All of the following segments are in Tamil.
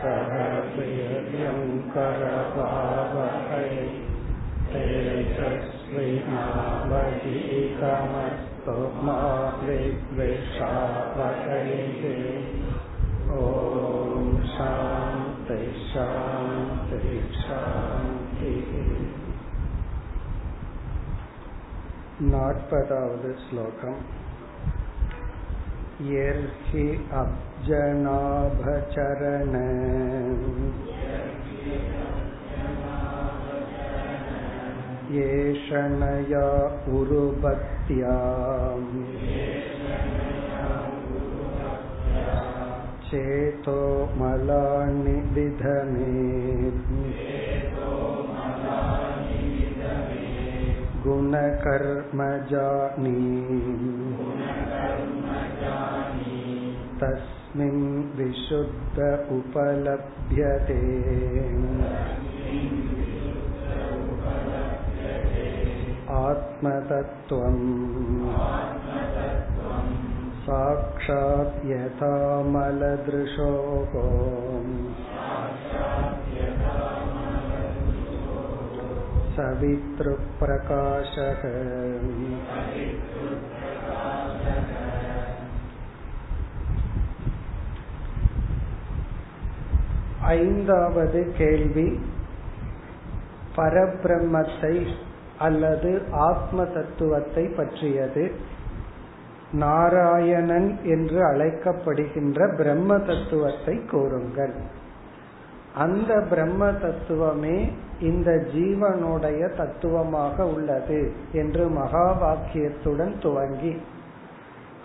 सह वीर्यङ्करभावहै तेजस्विनावधीतमस्तु मा विद्विषावहैः ॐ शान्ति शान्ति शान्तिः नाट्पदावद् श्लोकम् यर्हि अब्जनाभचरण येषणया उरुबत्याम् चेतो मलानि विधमे गुणकर्मजानी तस्मिन् विशुद्ध उपलभ्यते आत्मतत्त्वम् साक्षात् यथामलदृशोः सवितृप्रकाशः ஐந்தாவது கேள்வி பரபிரம்மத்தை அல்லது ஆத்ம தத்துவத்தை பற்றியது. நாராயணன் என்று அழைக்கப்படுகின்ற பிரம்ம தத்துவத்தை கூறுங்கள். அந்த பிரம்ம தத்துவமே இந்த ஜீவனுடைய தத்துவமாக உள்ளது என்று மகா வாக்கியத்துடன் துவங்கி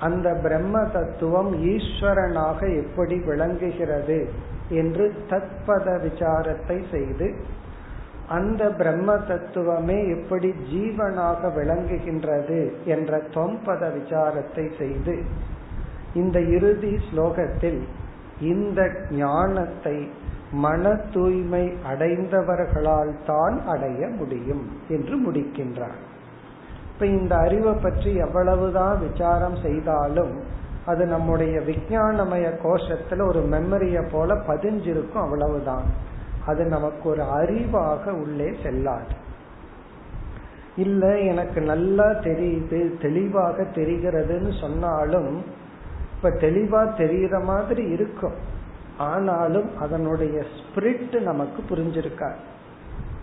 அந்த பிரம்ம தத்துவம் ஈஸ்வரனாக எப்படி விளங்குகிறது என்று தத்பத விசாரத்தை செய்து அந்த பிரம்ம தத்துவமே எப்படி ஜீவனாக விளங்குகின்றது என்ற தொம்பத விசாரத்தை செய்து இந்த இறுதி ஸ்லோகத்தில் இந்த ஞானத்தை மன தூய்மை அடைந்தவர்களால் தான் அடைய முடியும் என்று முடிக்கின்றார். இப்ப இந்த அறிவை பற்றி எவ்வளவுதான் விசாரம் செய்தாலும் அது நம்முடைய விஞ்ஞானமய கோஷத்துல ஒரு மெமரிய போல பதிஞ்சிருக்கும் அவ்வளவுதான். அது நமக்கு ஒரு அறிவாக உள்ளே செல்லாது. இல்ல எனக்கு நல்லா தெரியுது தெளிவாக தெரிகிறதுன்னு சொன்னாலும் இப்ப தெளிவா தெரிகிற மாதிரி இருக்கும். ஆனாலும் அதனுடைய ஸ்பிரிட் நமக்கு புரிஞ்சிருக்காது.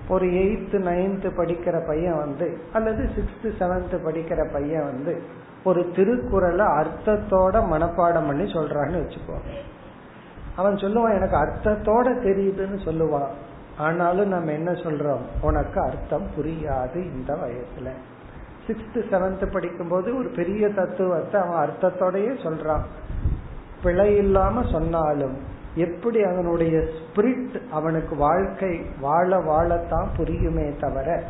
ஒரு எயித்து நைன்த் படிக்கிற பையன் வந்து அல்லது சிக்ஸ்த் செவன்த் படிக்கிற பையன் வந்து ஒரு திருக்குறளை அர்த்தத்தோட மனப்பாடம் பண்ணி சொல்றான்னு வச்சுக்கோ. அவன் சொல்லுவான் எனக்கு அர்த்தத்தோட தெரியுதுன்னு சொல்லுவான். ஆனாலும் நம்ம என்ன சொல்றோம்? உனக்கு அர்த்தம் புரியாது இந்த வயசுல. சிக்ஸ்த் செவன்த் படிக்கும் போது ஒரு பெரிய தத்துவத்தை அவன் அர்த்தத்தோடயே சொல்றான். பிழை இல்லாம சொன்னாலும் எப்படி அவனுடைய ஸ்பிரிட் அவனுக்கு வாழ்க்கை வாழ வாழத்தான் புரியுமே தவிர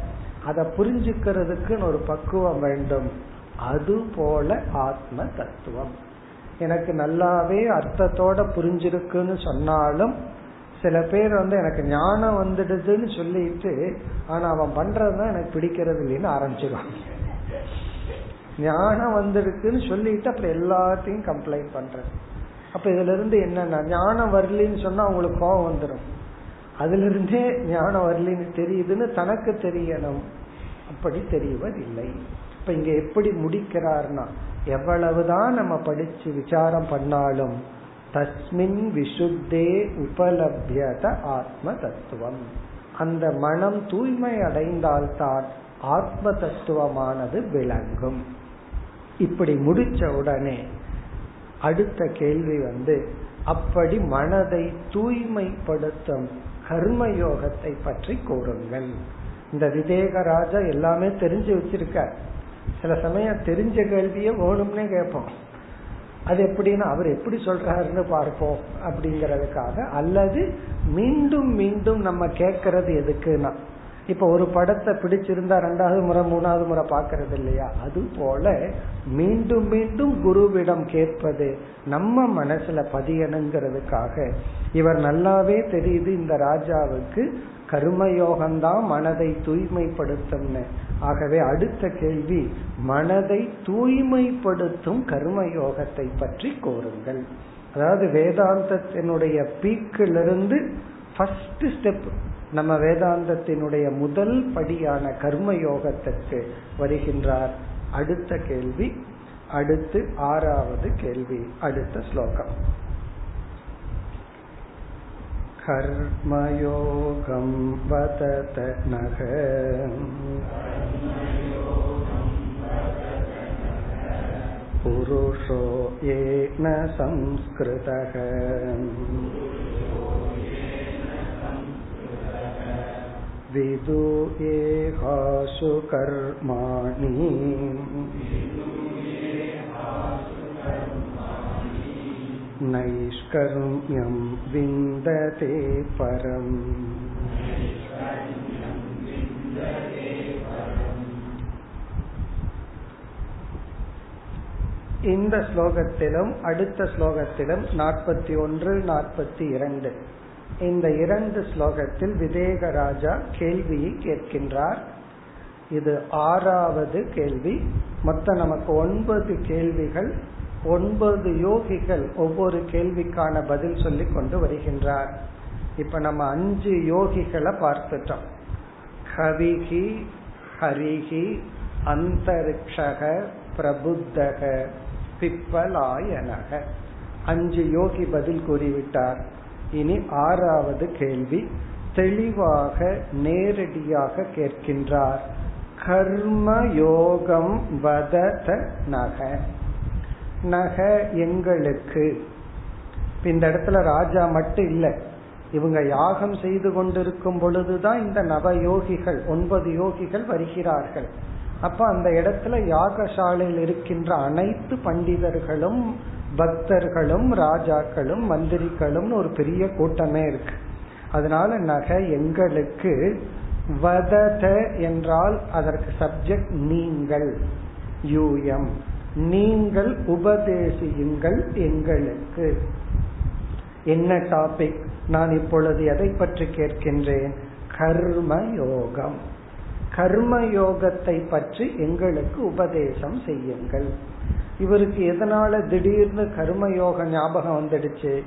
அதை புரிஞ்சுக்கிறதுக்குன்னு ஒரு பக்குவம் வேண்டும். அது போல ஆத்ம தத்துவம் எனக்கு நல்லாவே அர்த்தத்தோட புரிஞ்சிருக்குன்னு சொன்னாலும் சில பேர் வந்து எனக்கு ஞானம் வந்துடுதுன்னு சொல்லிட்டு ஆனா அவன் பண்றதுதான் எனக்கு பிடிக்கிறது இல்லைன்னு ஆரம்பிச்சிருவான் ஞானம் வந்திருக்குன்னு சொல்லிட்டு அப்புறம் எல்லாத்தையும் கம்ப்ளைண்ட் பண்றது. அப்ப இதுல இருந்து என்னன்னா ஞானம் வரலின்னு சொன்னா அவங்களுக்கு கோபம் வந்துடும் அதுல இருந்தே ஞானம் வரலின்னு தெரியுதுன்னு தனக்கு தெரியணும். அப்படி தெரிவதில்லை. இப்ப இங்க எப்படி முடிக்கிறார்னா எவ்வளவுதான் நம்ம படிச்சு விசாரம் பண்ணாலும் தஸ்மின் விசுத்தே உபலபியத ஆத்ம தத்துவம் அந்த மனம் தூய்மை அடைந்தால்தான் ஆத்ம தத்துவமானது விளங்கும். இப்படி முடிச்ச உடனே அடுத்த கேள்வி வந்து அப்படி மனதை தூய்மைப்படுத்தும் கர்மயோகத்தை பற்றி கூறுங்கள். இந்த விதேகராஜா எல்லாமே தெரிஞ்சு வச்சிருக்க சில சமயம் தெரிஞ்ச கேள்வியே வேணும்னே கேட்போம். அது எப்படின்னா அவர் எப்படி சொல்றாருன்னு பார்ப்போம் அப்படிங்கறதுக்காக அல்லது மீண்டும் மீண்டும் நம்ம கேட்கறது எதுக்குன்னா இப்ப ஒரு படத்தை பிடிச்சிருந்தா ரெண்டாவது முறை மூணாவது முறை பாக்குறது இல்லையா? அது போல மீண்டும் மீண்டும் குருவிடம் கேட்பது நம்ம மனசுல பதியணுங்கிறதுக்காக. இவர் நல்லாவே தெரியுது இந்த ராஜாவுக்கு கர்மயோகம்தான் மனதை தூய்மைப்படுத்தும்னு. ஆகவே அடுத்த கேள்வி மனதை தூய்மைப்படுத்தும் கர்மயோகத்தை பற்றி கோருங்கள். அதாவது வேதாந்தத்தினுடைய பீக்கிலிருந்து ஃபர்ஸ்ட் ஸ்டெப் நம்ம வேதாந்தத்தினுடைய முதல் படியான கர்ம யோகத்திற்கு வருகின்றார். அடுத்த கேள்வி அடுத்து ஆறாவது கேள்வி அடுத்த ஸ்லோகம். कर्मयोगं वदत नः। पुरुषो येन संस्कृतः। विदुयेहासु कर्माणि। नैष्कर्म्यं विन्दते परम् இந்த ஸ்லோகத்திலும் அடுத்த ஸ்லோகத்திலும் நாற்பத்தி ஒன்று நாற்பத்தி இரண்டு இந்த இரண்டு ஸ்லோகத்தில் விதேகராஜா கேள்வியை கேட்கின்றார் இது ஆறாவது கேள்வி மொத்தம் நமக்கு ஒன்பது கேள்விகள் ஒன்பது யோகிகள் ஒவ்வொரு கேள்விக்கான பதில் சொல்லி கொண்டு வருகின்றார். இப்ப நம்ம அஞ்சு யோகிகளை பார்த்துட்டோம். கவிகி ஹரிகி அந்தரிக்ஷக பிரபுத்தக பிப்பலாயனக. அஞ்சு யோகி பதில் கூறிவிட்டார். இனி ஆறாவது கேள்வி. தெளிவாக நேரடியாக கேட்கின்றார். கர்ம யோகம் வதத நக. நக எங்களுக்கு. இந்த இடத்துல ராஜா மட்டும் இல்லை இவங்க யாகம் செய்து கொண்டிருக்கும் பொழுதுதான் இந்த நவ யோகிகள் ஒன்பது யோகிகள் வருகிறார்கள். அப்ப அந்த இடத்துல யாகசாலையில் இருக்கின்ற அனைத்து பண்டிதர்களும் பக்தர்களும் ராஜாக்களும் மந்திரிகளும் ஒரு பெரிய கூட்டமே இருக்கு. அதனால நகை எங்களுக்கு வதத என்றால் அதற்கு சப்ஜெக்ட் நீங்கள் யூஎம் நீங்கள் உபதேசியுங்கள் எங்களுக்கு. என்ன டாபிக் நான் இப்பொழுது எதை பற்றி கேட்கின்றேன்? கர்ம யோகம் கர்ம யோகத்தை பற்றி எங்களுக்கு உபதேசம் செய்யுங்கள். இவருக்கு எதனால திடீர்னு கர்ம யோக ஞாபகம் வந்துடுச்சு?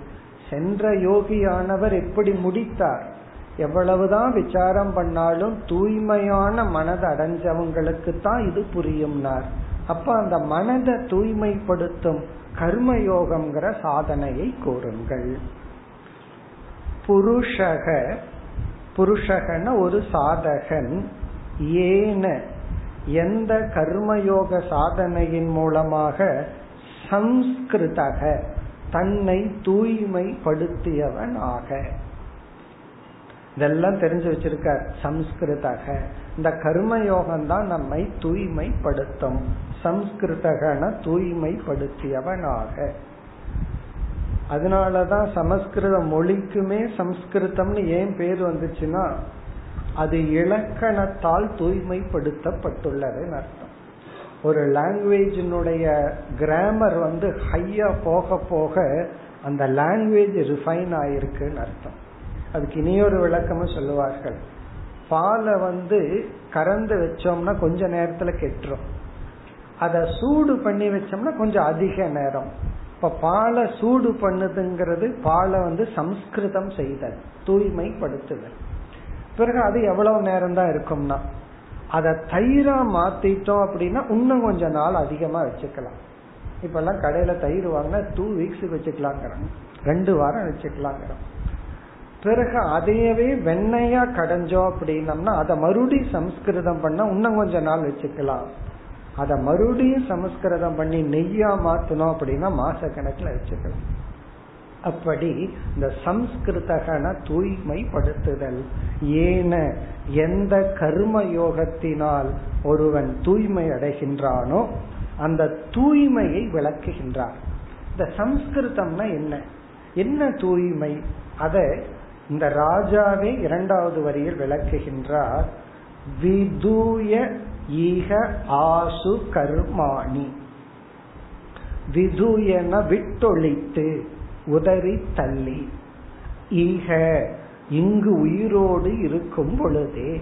சென்ற யோகியானவர் எப்படி முடித்தார்? எவ்வளவுதான் விசாரம் பண்ணாலும் தூய்மையான மனது அடைஞ்சவங்களுக்கு தான் இது புரியும்னார். அப்ப அந்த மனதை தூய்மைப்படுத்தும் கர்மயோகம்ங்கிற சாதனையை கூறுங்கள். புருஷக புருஷகன ஒரு சாதகன். ஏன எந்த கர்மயோக சாதனையின் மூலமாக சம்ஸ்கிருதக தன்னை தூய்மைப்படுத்தியவன் ஆக இதெல்லாம் தெரிஞ்சு வச்சிருக்கார். சம்ஸ்கிருதக. இந்த கர்மயோகம் தான் நம்மை தூய்மைப்படுத்தும். சம்ஸ்கிருதகன தூய்மைப்படுத்தியவனாக. அதனாலதான் சமஸ்கிருத மொழிக்குமே சம்ஸ்கிருதம்னு ஏன் பேர் வந்துச்சுன்னா அது இலக்கணத்தால் தூய்மைப்படுத்தப்பட்டுள்ளது அர்த்தம். ஒரு லாங்குவேஜினுடைய கிராமர் வந்து ஹையா போக போக அந்த லாங்குவேஜ் ரிஃபைன் ஆயிருக்குன்னு அர்த்தம். அதுக்கு இனியொரு விளக்கமும் சொல்லுவார்கள். பாலை வந்து கறந்து வச்சோம்னா கொஞ்ச நேரத்துல கெட்டுரும். அதை சூடு பண்ணி வச்சோம்னா கொஞ்சம் அதிக நேரம். இப்ப பாலை சூடு பண்ணுதுங்கிறது பாலை வந்து சம்ஸ்கிருதம் செய்தல் தூய்மைப்படுத்துதல். பிறகு அது எவ்வளவு நேரம் தான் இருக்கும்னா அதை தயிரா மாத்திட்டோம் அப்படின்னா இன்னும் கொஞ்ச நாள் அதிகமா வச்சுக்கலாம். இப்ப எல்லாம் கடையில தயிர் வாங்கினா டூ வீக்ஸ் வச்சுக்கலாங்கிறாங்க. ரெண்டு வாரம் வச்சுக்கலாங்கிறோம் பிறகு அதையவே வெண்ணையா கடைஞ்சோம் அப்படின்னம்னா அதை மறுபடியும் சம்ஸ்கிருதம் பண்ணா இன்னும் கொஞ்ச நாள் வச்சுக்கலாம். அதை மறுபடியும் சமஸ்கிருதம் பண்ணி நெய்யா மாத்தணும் அப்படின்னா மாச கணக்குல வச்சுக்கலாம். அப்படி இந்த சம்ஸ்கிருதகன தூய்மைப்படுத்துதல். ஏன எந்த கர்ம யோகத்தினால் ஒருவன் தூய்மை அடைகின்றானோ அந்த தூய்மையை விளக்குகின்றார். இந்த சம்ஸ்கிருதம்னா என்ன? என்ன தூய்மை? அதை இந்த ராஜாவே இரண்டாவது வரியில் விளக்குகின்றார் விதூய ஈக ஆசு கர்மாணி விதூயன விட்டொழித்து உதறி தள்ளி. ஈக இங்கு உயிரோடு இருக்கும் பொழுதே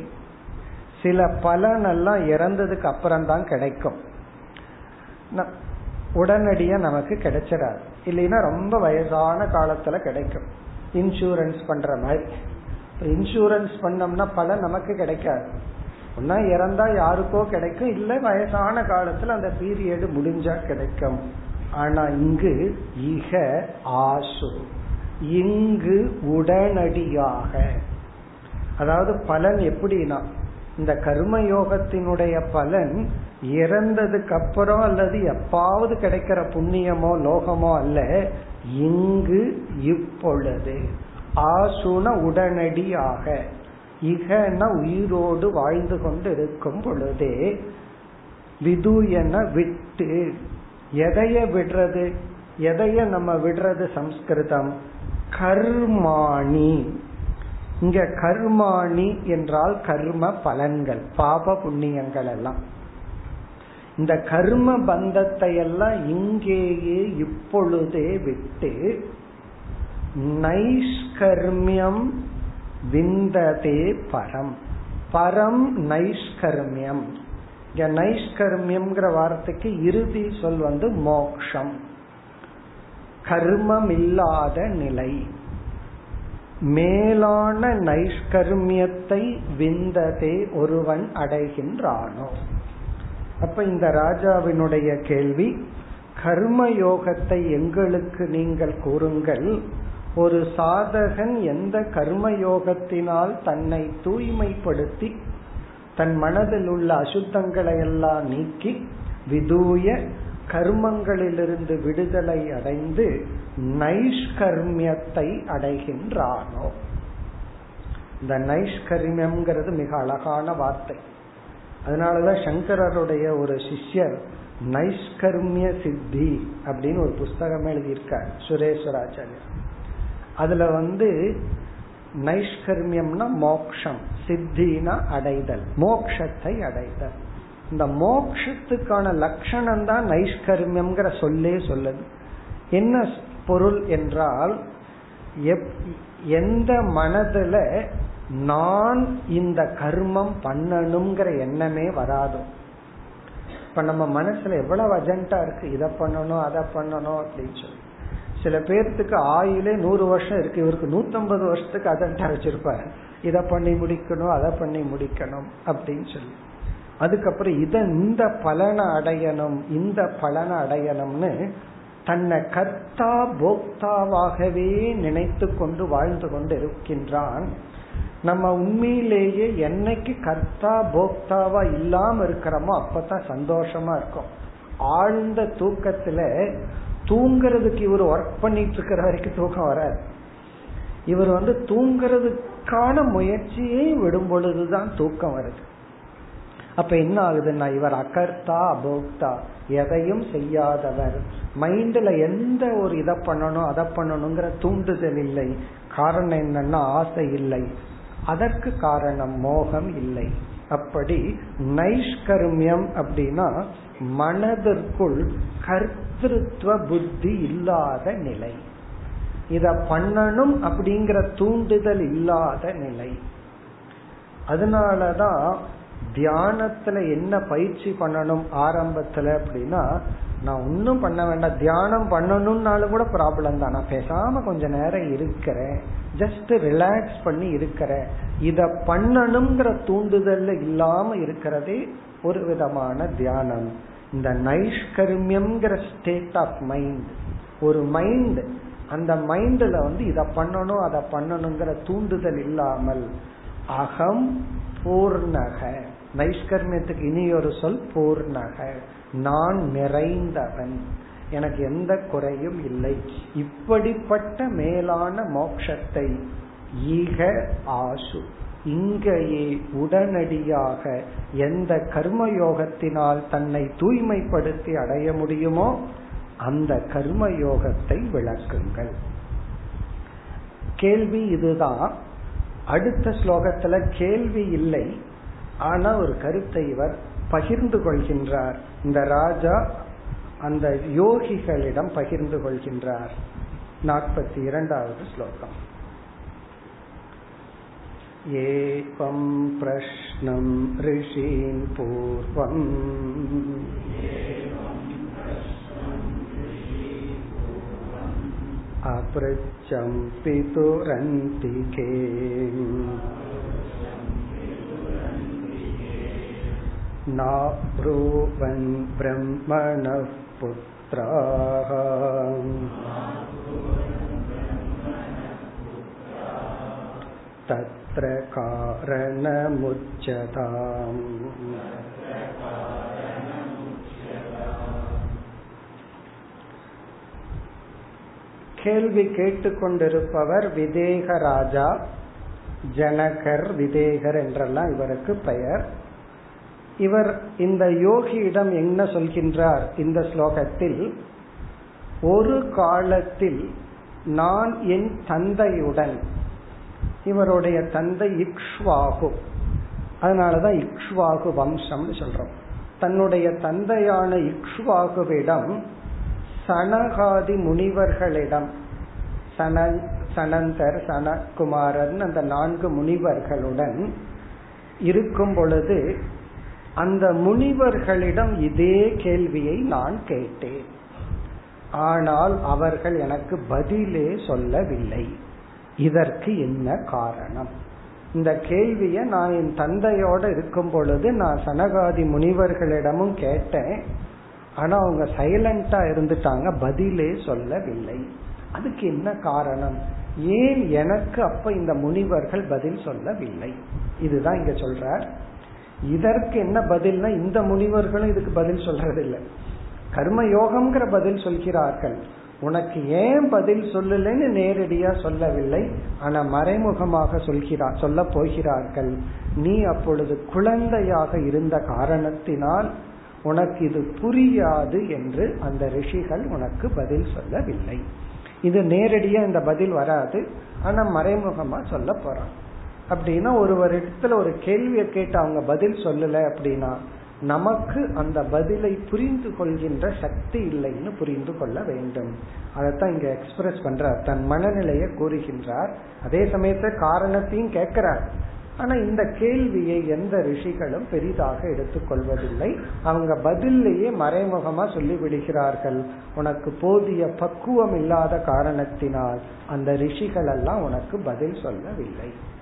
சில பலனெல்லாம் இறந்ததுக்கு அப்புறம்தான் கிடைக்கும். உடனடியா நமக்கு கிடைச்சிடாது இல்லைன்னா ரொம்ப வயசான காலத்துல கிடைக்கும். இன்சூரன்ஸ் பண்ற மாதிரி. இன்சூரன்ஸ் பண்ணோம்னா பலன் நமக்கு கிடைக்காது. ஒன்னா இறந்தா யாருக்கோ கிடைக்கும். இல்ல வயசான காலத்துல அந்த பீரியடு முடிஞ்சா கிடைக்கும். ஆனா இங்கு இக ஆசு. இங்கு உடனடியாக. அதாவது பலன் எப்படின்னா இந்த கர்மயோகத்தினுடைய பலன் இறந்ததுக்கு அப்புறம் அல்லது எப்பாவது கிடைக்கிற புண்ணியமோ லோகமோ அல்ல இங்கு இப்பொழுது ஆசுன உடனடியாக இகன உயிரோடு வாழ்ந்து கொண்டு இருக்கும் பொழுதே விது என விட்டு எதைய விடுறது? எதைய நம்ம விடுறது சம்ஸ்கிருதம்? கர்மாணி. இங்க கர்மாணி என்றால் கர்ம பலன்கள் பாப புண்ணியங்கள் எல்லாம். இந்த கர்ம பந்தத்தை எல்லாம் இங்கேயே இப்பொழுதே விட்டு நைஷ்கர்மியம் விந்ததே பரம். பரம் நைஷ்கர்மியம். இங்க நைஷ்கர்மியம்ங்கிற வார்த்தைக்கு இறுதி சொல் வந்து மோக்ஷம். கர்மம் இல்லாத நிலை. மேலான நைஷ்கர்மியத்தை விந்ததே ஒருவன் அடைகின்றானோ. அப்ப இந்த ராஜாவினுடைய கேள்வி கர்ம யோகத்தை எங்களுக்கு நீங்கள் கூறுங்கள் ஒரு சாதகன் எந்த கர்மயோகத்தினால் தன்னை தூய்மைப்படுத்தி தன் மனதில் உள்ள அசுத்தங்களை எல்லாம் நீக்கி விதூய கர்மங்களிலிருந்து விடுதலை அடைந்து நைஷ்கர்மியத்தை அடைகின்றானோ? இந்த நைஷ்கர்மியம்ங்கிறது மிக அழகான வார்த்தை. அதனாலதான் சங்கரருடைய ஒரு சிஷ்யர் நைஷ்கர்மிய சித்தி அப்படின்னு ஒரு புஸ்தகம் எழுதியிருக்கார் சுரேஸ்வராச்சாரியர். அதுல வந்து நைஷ்கர்மியம்னா மோக்ஷம் சித்தினா அடைதல் மோக்ஷத்தை அடைதல். இந்த மோக்ஷத்துக்கான லட்சணம் தான் நைஷ்கர்மியம்ங்கிற சொல்லே சொல்லுது. என்ன பொருள் என்றால் எந்த மனதுல நான் இந்த கர்மம் பண்ணணுங்கிற எண்ணமே வராது. இப்ப நம்ம மனசுல எவ்வளவு அஜெண்டா இருக்கு? இதை பண்ணணும் அதை பண்ணணும் அப்படின்னு சொல்லி. சில பேர்த்துக்கு ஆயிலே நூறு வருஷம் இருக்கு. இவருக்கு நூத்தம்பது வருஷத்துக்கு அஜெண்டா வச்சிருப்பாரு. இதை பண்ணி முடிக்கணும் அதை பண்ணி முடிக்கணும் அப்படின்னு சொல்லி. அதுக்கப்புறம் இத இந்த பலனை அடையணும் இந்த பலனை அடையணும்னு தன்னை கர்த்தா போக்தாவாகவே நினைத்து கொண்டு வாழ்ந்து கொண்டு இருக்கின்றான் நம்ம உண்மையிலேயே என்னைக்கு கர்த்தா போக்தாவா இல்லாம இருக்கிறோமோ அப்பதான் சந்தோஷமா இருக்கும். ஆழ்ந்த தூக்கத்துல தூங்குறதுக்கு இவர் ஒர்க் பண்ணிட்டு இருக்கிற வரைக்கும் தூக்கம் வராது. இவர் வந்து தூங்குறதுக்கான முயற்சியை விடும் பொழுதுதான் தூக்கம் வருது. அப்ப என்ன ஆகுதுன்னா இவர் அகர்த்தா அபோக்தா எதையும் செய்யாதவர். மைண்ட்ல எந்த ஒரு இதை பண்ணணும் அதை பண்ணணுங்கிற தூண்டுதல் இல்லை. காரணம் என்னன்னா ஆசை இல்லை. அதற்கு காரணம் மோகம் இல்லை. அப்படி நைஷ்கர்மியம் அப்படின்னா மனதிற்குள் கர்த்தத்துவ புத்தி இல்லாத நிலை. இத பண்ணணும் அப்படிங்கிற தூண்டுதல் இல்லாத நிலை. அதனாலதான் தியானத்துல என்ன பயிற்சி பண்ணணும் ஆரம்பத்துல அப்படின்னா நான் ஒன்னும் பண்ண வேண்டாம். தியானம் பண்ணணும்னாலும் கூட ப்ராப்ளம் தான். நான் பேசாம கொஞ்ச நேரம் இருக்கிறேன். ஜஸ்ட் ரிலாக்ஸ் பண்ணி இருக்கிறேன். இத பண்ணணுங்கிற தூண்டுதல் இல்லாம இருக்கிறதே ஒரு விதமான தியானம். இந்த நைஷ்கர்மியம்ங்கிற ஸ்டேட் ஆஃப் மைண்ட் ஒரு மைண்ட் அந்த மைண்ட்ல வந்து இத பண்ணணும் அதை பண்ணணுங்கிற தூண்டுதல் இல்லாமல் அகம் பூர்ணக. நைஷ்கர்மியத்துக்கு இனி ஒரு சொல் பூர்ணக. நான் நிறைந்தவன். எனக்கு எந்த குறையும் இல்லை. இப்படிப்பட்ட மேலான மோட்சத்தை ஈக ஆசு. இங்கேயே உடனடியாக எந்த கர்மயோகத்தினால் தன்னை தூய்மைப்படுத்தி அடைய முடியுமோ அந்த கர்மயோகத்தை விளக்குங்கள். கேள்வி இதுதான். அடுத்த ஸ்லோகத்துல கேள்வி இல்லை. ஆனா ஒரு கருத்தை இவர் பகிர்ந்து கொள்கின்றார் இந்த ராஜா அந்த யோகிகளிடம் பகிர்ந்து கொள்கின்றார் நாற்பத்தி இரண்டாவது ஸ்லோகம் एवं प्रश्नं ऋषीन् पूर्वम् पृच्छं पितुरन्तिके नाब्रूवन् ब्रह्मणः पुत्राः तत्र कारणमुच्यताम् கேள்வி கேட்டுக்கொண்டிருப்பவர் விதேக ராஜா ஜனகர் விதேகர் என்றெல்லாம் இவருக்கு பெயர் இவர் இந்த யோகியிடம் என்ன சொல்கின்றார் இந்த ஸ்லோகத்தில்? ஒரு காலத்தில் நான் என் தந்தையுடன் இவருடைய தந்தை இக்ஷ்வாகு அதனாலதான் இக்ஷ்வாகு வம்சம்னு சொல்றோம். தன்னுடைய தந்தையான இக்ஷ்வாகுவிடம் சனகாதி முனிவர்களிடம் சன சனந்தர் சனகுமாரன் அந்த நான்கு முனிவர்களுடன் இருக்கும் பொழுது அந்த முனிவர்களிடம் இதே கேள்வியை நான் கேட்டேன். ஆனால் அவர்கள் எனக்கு பதிலே சொல்லவில்லை. இதற்கு என்ன காரணம்? இந்த கேள்வியை நான் என் தந்தையோட இருக்கும் பொழுது நான் சனகாதி முனிவர்களிடமும் கேட்டேன். ஆனா அவங்க சைலண்டா இருந்துட்டாங்க பதிலே சொல்லவில்லை. அதுக்கு என்ன காரணம்? ஏன் எனக்கு அப்ப இந்த முனிவர்கள் பதில் சொல்லவில்லை? இதுதான் இங்க சொல்றார். இதற்கு என்ன பதில்னா இந்த முனிவர்களும் இதுக்கு பதில் சொல்றதில்லை. கர்ம யோகம்ங்கிற பதில் சொல்கிறார்கள். உனக்கு ஏன் பதில் சொல்லலைன்னு நேரடியா சொல்லவில்லை. ஆனா மறைமுகமாக சொல்கிறார் சொல்ல போகிறார்கள். நீ அப்பொழுது குழந்தையாக இருந்த காரணத்தினால் உனக்கு இது புரியாது என்று அந்த ரிஷிகள் உனக்கு பதில் சொல்லவில்லை. இது நேரடியா இந்த பதில் வராது. ஆனா மறைமுகமா சொல்ல போறான் அப்படின்னா ஒருவர் இடத்துல ஒரு கேள்வியை கேட்டு அவங்க பதில் சொல்லல அப்படின்னா நமக்கு அந்த பதிலை புரிந்து கொள்கின்ற சக்தி இல்லைன்னு புரிந்து கொள்ள வேண்டும். அதைத்தான் இங்க எக்ஸ்பிரஸ் பண்றார். தன் மனநிலையை கூறுகின்றார். அதே சமயத்துல காரணத்தையும் கேட்கிறார். ஆனா இந்த கேள்வியை எந்த ரிஷிகளும் பெரிதாக எடுத்துக்கொள்வதில்லை. அவங்க பதிலேயே மறைமுகமா சொல்லி விடுகிறார்கள் உனக்கு போதிய பக்குவம் இல்லாத காரணத்தினால் அந்த ரிஷிகள் எல்லாம் உனக்கு பதில் சொல்லவில்லை.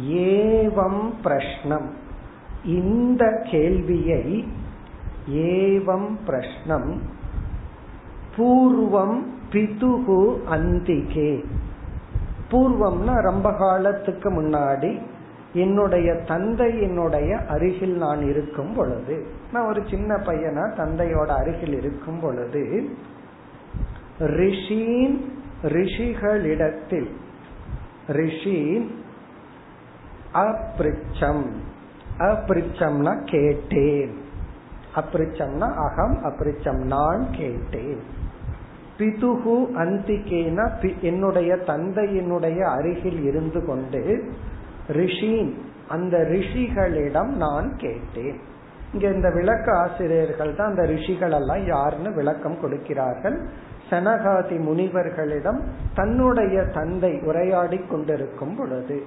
ஏவம் பிரஷ்னம். இந்த கேள்வியை ஏவம் பிரஷ்னம் பூர்வம் பிதுகு அந்திகே. பூர்வம்னா ரொம்ப காலத்துக்கு முன்னாடி என்னுடைய தந்தை என்னுடைய அருகில் நான் இருக்கும் பொழுது நான் ஒரு சின்ன பையனா தந்தையோட அருகில் இருக்கும் பொழுது ரிஷீன் ரிஷிகளிடத்தில் ரிஷீன் அப்ரிச்சம். அப்ரிச்சம்னா கேட்டேன். அப்ரிச்சம்னா அகம் அப்ரிச்சம் நான் கேட்டேன். பிதுகு அந்திகேனா என்னுடைய தந்தையினுடைய அருகில் இருந்து கொண்டு ரிஷின் அந்த ரிஷிகளிடம் நான் கேட்டேன். இங்க இந்த விளக்க ஆசிரியர்கள் தான் அந்த ரிஷிகள் எல்லாம் யாருன்னு விளக்கம் கொடுக்கிறார்கள். சனகாதி முனிவர்களிடம் தன்னுடைய தந்தை உரையாடி கொண்டிருக்கும் பொழுது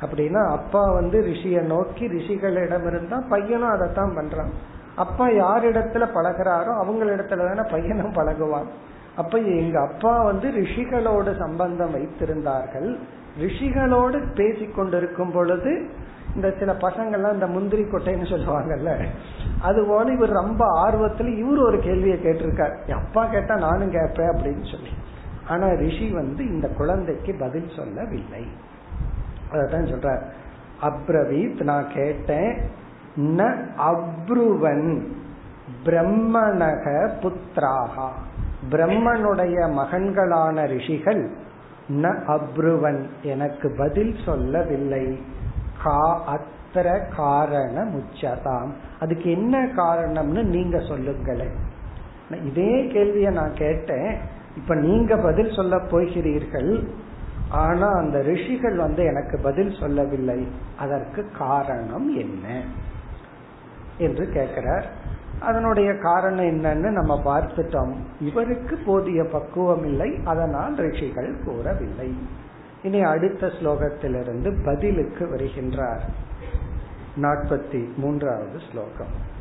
அப்படின்னா அப்பா வந்து ரிஷிய நோக்கி ரிஷிகளிடம் இருந்தா பையனும் அதைத்தான் பண்றான். அப்பா யாரிடத்துல பழகிறாரோ அவங்களிடத்துல தானே பையனும் பழகுவான். அப்ப எங்க அப்பா வந்து ரிஷிகளோடு சம்பந்தம் வைத்திருந்தார்கள். ரிஷிகளோடு பேசி கொண்டிருக்கும் பொழுது இந்த சில பசங்கள்லாம் இந்த முந்திரி கொட்டைன்னு சொல்லுவாங்கல்ல அது போல இவர் ரொம்ப ஆர்வத்துல இவர் ஒரு கேள்வியை கேட்டிருக்கார். அப்பா கேட்டா நானும் கேட்பேன் அப்படின்னு சொல்லி. ஆனா ரிஷி வந்து இந்த குழந்தைக்கு பதில் சொல்லவில்லை. அதான் சொல்ற அப்ரவீத் நான் கேட்டேன் ந அப்ருவன் பிரம்மணக புத்திராகா. பிரம்மனுடைய மகன்களான ரிஷிகள் ந அப்ருவன் எனக்கு பதில் சொல்லவில்லை. கா அத்திர காரண முச்சதாம். அதுக்கு என்ன காரணம்னு நீங்க சொல்லுங்களேன். இதே கேள்வியை நான் கேட்டேன். இப்ப நீங்க பதில் சொல்ல போகிறீர்கள். ஆனா அந்த ரிஷிகள் வந்து எனக்கு பதில் சொல்லவில்லை. அதற்கு காரணம் என்ன? என்று கேட்கிறார். அதனுடைய காரணம் என்னன்னு நம்ம பார்த்துட்டோம். இவருக்கு போதிய பக்குவம் இல்லை. அதனால் ரிஷிகள் கூறவில்லை. இனி அடுத்த ஸ்லோகத்திலிருந்து பதிலுக்கு வருகின்றார். நாற்பத்தி மூன்றாவது ஸ்லோகம்.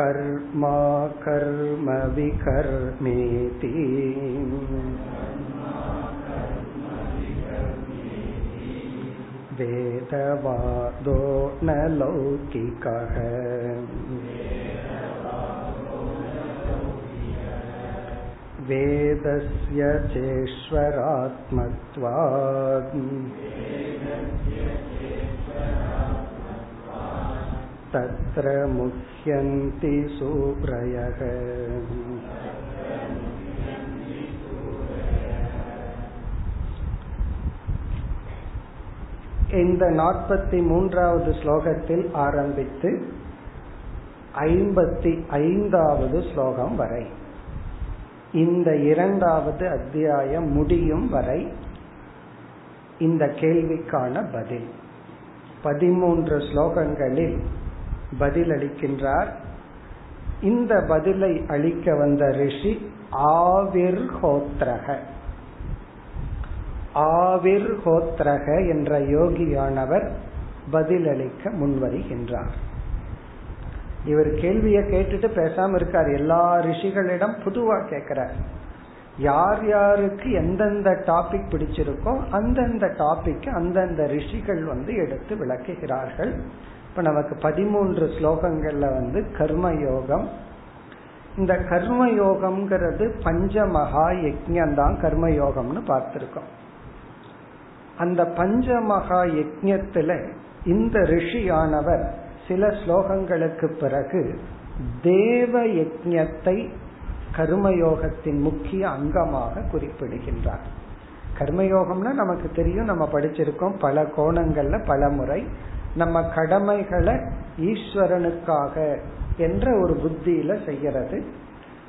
कर्मा कर्म विकर्मेति वेदवादो न लौकिकः। वेदस्य चेश्वरात्मत्वात्। तत्र मुह्यन्ति सूरयः இந்த நாற்பத்தி மூன்றாவது ஸ்லோகத்தில் ஆரம்பித்து ஐம்பத்தி ஐந்தாவது ஸ்லோகம் வரை இந்த இரண்டாவது அத்தியாயம் முடியும் வரை இந்த கேள்விக்கான பதில் பதிமூன்று ஸ்லோகங்களில் பதில் அளிக்கின்றார் இந்த பதிலை அளிக்க வந்த ரிஷி ஆவிர்ஹோத்ரக ஆவிர்ஹோத்ரக என்ற யோகியானவர் பதிலளிக்க முன்வருகின்றார். இவர் கேள்வியை கேட்டுட்டு பேசாம இருக்கார். எல்லா ரிஷிகளிடம் பொதுவா கேட்கிறார் யார் யாருக்கு எந்தெந்த டாபிக் பிடிச்சிருக்கோ அந்தந்த டாபிக் அந்தந்த ரிஷிகள் வந்து எடுத்து விளக்குகிறார்கள். இப்ப நமக்கு பதிமூன்று ஸ்லோகங்கள்ல வந்து கர்ம யோகம் இந்த கர்ம யோகம்ங்கிறது பஞ்சமகா யஜ்யம் தான் கர்ம யோகம்னு பார்த்திருக்கோம். அந்த பஞ்சமகா யஜ்யத்துல இந்த ரிஷியானவர் சில ஸ்லோகங்களுக்கு பிறகு தேவ யஜத்தை கர்மயோகத்தின் முக்கிய அங்கமாக குறிப்பிடுகின்றார். கர்மயோகம்னா நமக்கு தெரியும் நம்ம படிச்சிருக்கோம் பல கோணங்கள்ல பல முறை. நம்ம கடமைகளை ஈஸ்வரனுக்காக என்ற ஒரு புத்தியில செய்யறது.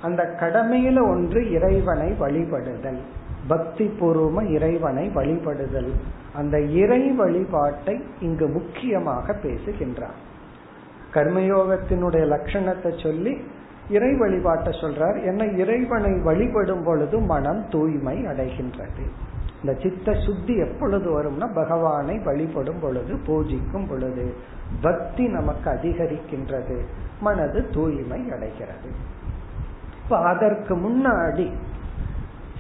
அந்த கடமையில ஒன்று இறைவனை வழிபடுதல். பக்தி பூர்வம இறைவனை வழிபடுதல். அந்த இறை வழிபாட்டை இங்கு முக்கியமாக பேசுகின்றார். கர்மயோகத்தினுடைய லட்சணத்தை சொல்லி இறை வழிபாட்டை சொல்றார். என்ன இறைவனை வழிபடும் பொழுது மனம் தூய்மை அடைகின்றது. இந்த சித்த சுத்தி எப்பொழுது வரும்னா பகவானை வழிபடும் பொழுது பூஜிக்கும் பொழுது. பக்தி நமக்கு அதிகரிக்கின்றது. மனது தூய்மை அடைகிறது. இப்ப அதற்கு முன்னாடி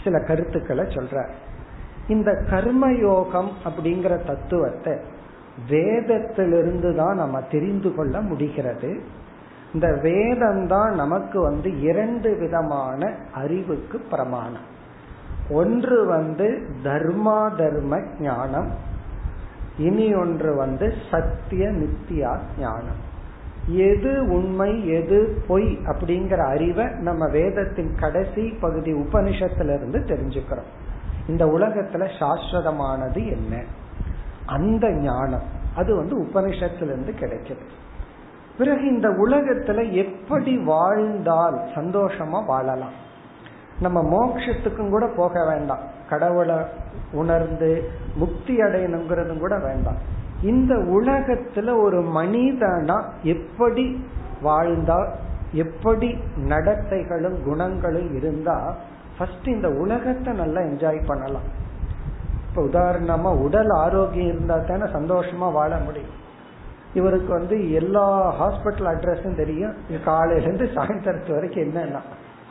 சில கருத்துக்களை சொல்ற இந்த கர்மயோகம் அப்படிங்கிற தத்துவத்தை வேதத்திலிருந்து தான் நம்ம தெரிந்து கொள்ள முடிகிறது. இந்த வேதம் தான் நமக்கு வந்து இரண்டு விதமான அறிவுக்கு பிரமாணம். ஒன்று வந்து தர்மா தர்ம ஞானம் இனி ஒன்று வந்து சத்திய நித்தியா ஞானம். எது உண்மை எது பொய் அப்படிங்கிற அறிவை நம்ம வேதத்தின் கடைசி பகுதி உபனிஷத்திலிருந்து தெரிஞ்சுக்கிறோம். இந்த உலகத்துல சாஸ்வதமானது என்ன? அந்த ஞானம். அது வந்து உபனிஷத்திலிருந்து கிடைக்குது. பிறகு இந்த உலகத்துல எப்படி வாழ்ந்தால் சந்தோஷமா வாழலாம்? நம்ம மோட்சத்துக்கும் கூட போக வேண்டாம். கடவுளை உணர்ந்து முக்தி அடையணுங்கிறதும் கூட வேண்டாம். இந்த உலகத்துல ஒரு மனிதனா எப்படி வாழ்ந்தா எப்படி நடத்தைகளும் குணங்களும் இருந்தா ஃபர்ஸ்ட் இந்த உலகத்தை நல்லா என்ஜாய் பண்ணலாம். இப்ப உதாரணமா உடல் ஆரோக்கியம் இருந்தா தானே சந்தோஷமா வாழ முடியும். இவருக்கு வந்து எல்லா ஹாஸ்பிட்டல் அட்ரஸும் தெரியும். காலையில இருந்து சாயந்தரத்து வரைக்கும் என்னன்னா.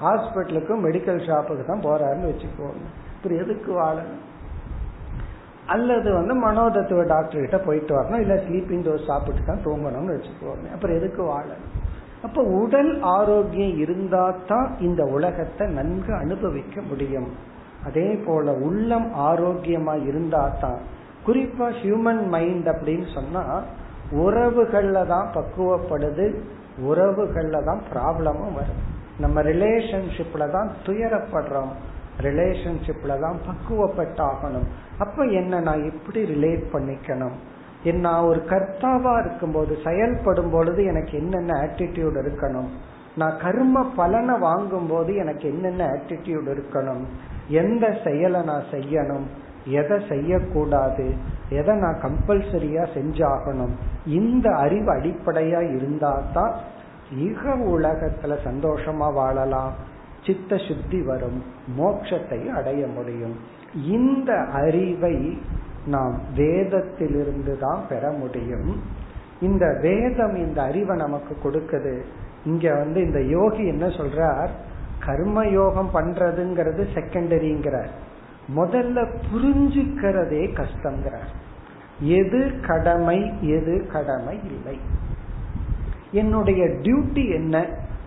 ஹாஸ்பிட்டலுக்கும் மெடிக்கல் ஷாப்புக்கு தான் போறாருன்னு வச்சுக்கோங்க. அப்புறம் எதுக்கு வாழணும்? அல்லது வந்து மனோதத்துவ டாக்டர் கிட்ட போயிட்டு வரணும் இல்ல ஸ்லீப்பிங் டோஸ் சாப்பிட்டு தான் தூங்கணும்னு வச்சுக்கோங்க. அப்புறம் எதுக்கு வாழணும்? அப்ப உடல் ஆரோக்கியம் இருந்தா தான் இந்த உலகத்தை நன்கு அனுபவிக்க முடியும். அதே போல உள்ளம் ஆரோக்கியமா இருந்தா தான். குறிப்பா ஹியூமன் மைண்ட் அப்படின்னு சொன்னா உறவுகள்ல தான் பக்குவப்படுது உறவுகள்ல தான் ப்ராப்ளமும் வருது. நம்ம ரிலேஷன்ஷிப்ல தான் துயரப்படுறோம். ரிலேஷன்ஷிப்ல தான் பக்குவப்பட்டாகணும். அப்ப என்ன நான் எப்படி ரிலேட் பண்ணிக்கணும்? நான் ஒரு கர்த்தாவா இருக்கும்போது செயல்படும் பொழுது எனக்கு என்னென்ன ஆட்டிடியூட் இருக்கணும்? நான் கர்ம பலனை வாங்கும் போது எனக்கு என்னென்ன ஆட்டிடியூட் இருக்கணும்? எந்த செயலை நான் செய்யணும்? எதை செய்யக்கூடாது? எதை நான் கம்பல்சரியா செஞ்சாகணும்? இந்த அறிவு அடிப்படையா இருந்தா தான் இக உலகத்துல சந்தோஷமா வாழலாம். சித்த சுத்தி வரும். மோட்சத்தை அடைய முடியும். இந்த அறிவை நாம் வேதத்திலிருந்து தான் பெற முடியும். இந்த வேதம் இந்த அறிவை நமக்கு கொடுக்குது. இங்க வந்து இந்த யோகி என்ன சொல்றார்? கர்ம யோகம் பண்றதுங்கிறது செகண்டரிங்கிறார் முதல்ல புரிஞ்சுக்கிறதே கஷ்டங்கிறார் எது கடமை எது கடமை இல்லை. என்னுடைய டியூட்டி என்ன?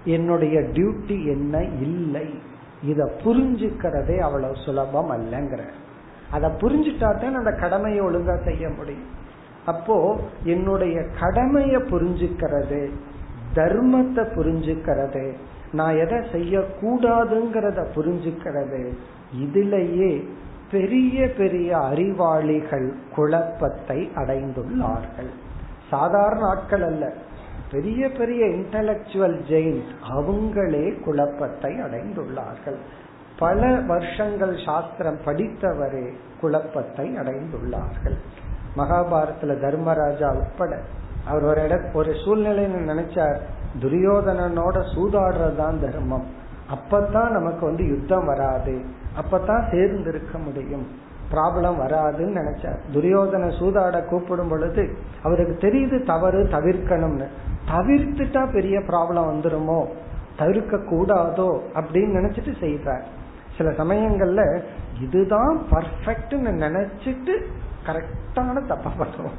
என்னுடைய டியூட்டி என்ன? இல்லை. இத புரிஞ்சுக்கிறதே அவ்வளவு சுலபம் அல்லங்கிற. அதை புரிஞ்சுட்டா தான் அந்த கடமையை ஒழுங்கா செய்ய முடியும். அப்போ என்னுடைய கடமையை புரிஞ்சுக்கிறது தர்மத்தை புரிஞ்சுக்கிறது நான் எதை செய்யக்கூடாதுங்கிறத புரிஞ்சுக்கிறது இதிலேயே பெரிய பெரிய அறிவாளிகள் குழப்பத்தை அடைந்துள்ளார்கள். சாதாரண ஆட்கள் அல்ல. பெரிய பெரிய இன்டலக்சுவல் ஜெயின் அவங்களே குழப்பத்தை அடைந்துள்ளார்கள். பல வருஷங்கள் சாஸ்திரம் படித்தவரே குழப்பத்தை அடைந்துள்ளார்கள். மகாபாரத்துல தர்மராஜா உட்பட அவர் ஒரு இட ஒரு சூழ்நிலைன்னு நினைச்சார் துரியோதனனோட சூதாடுறதுதான் தர்மம். அப்பதான் நமக்கு வந்து யுத்தம் வராது. அப்பதான் சேர்ந்து இருக்க முடியும். ப்ராப்ளம் வராதுன்னு நினைச்சார். துரியோதன சூதாட கூப்பிடும் பொழுது அவருக்கு தெரியுது தவறு தவிர்க்கணும்னு. தவிர்த்துட்டா பெரிய ப்ராப்ளம் வந்துருமோ? தவிர்க்க கூடாதோ அப்படின்னு நினைச்சிட்டு செய்யறார் சில சமயங்கள்ல இதுதான் பர்ஃபெக்ட்னு நினைச்சிட்டு கரெக்டான தப்பா பண்ணுவோம்.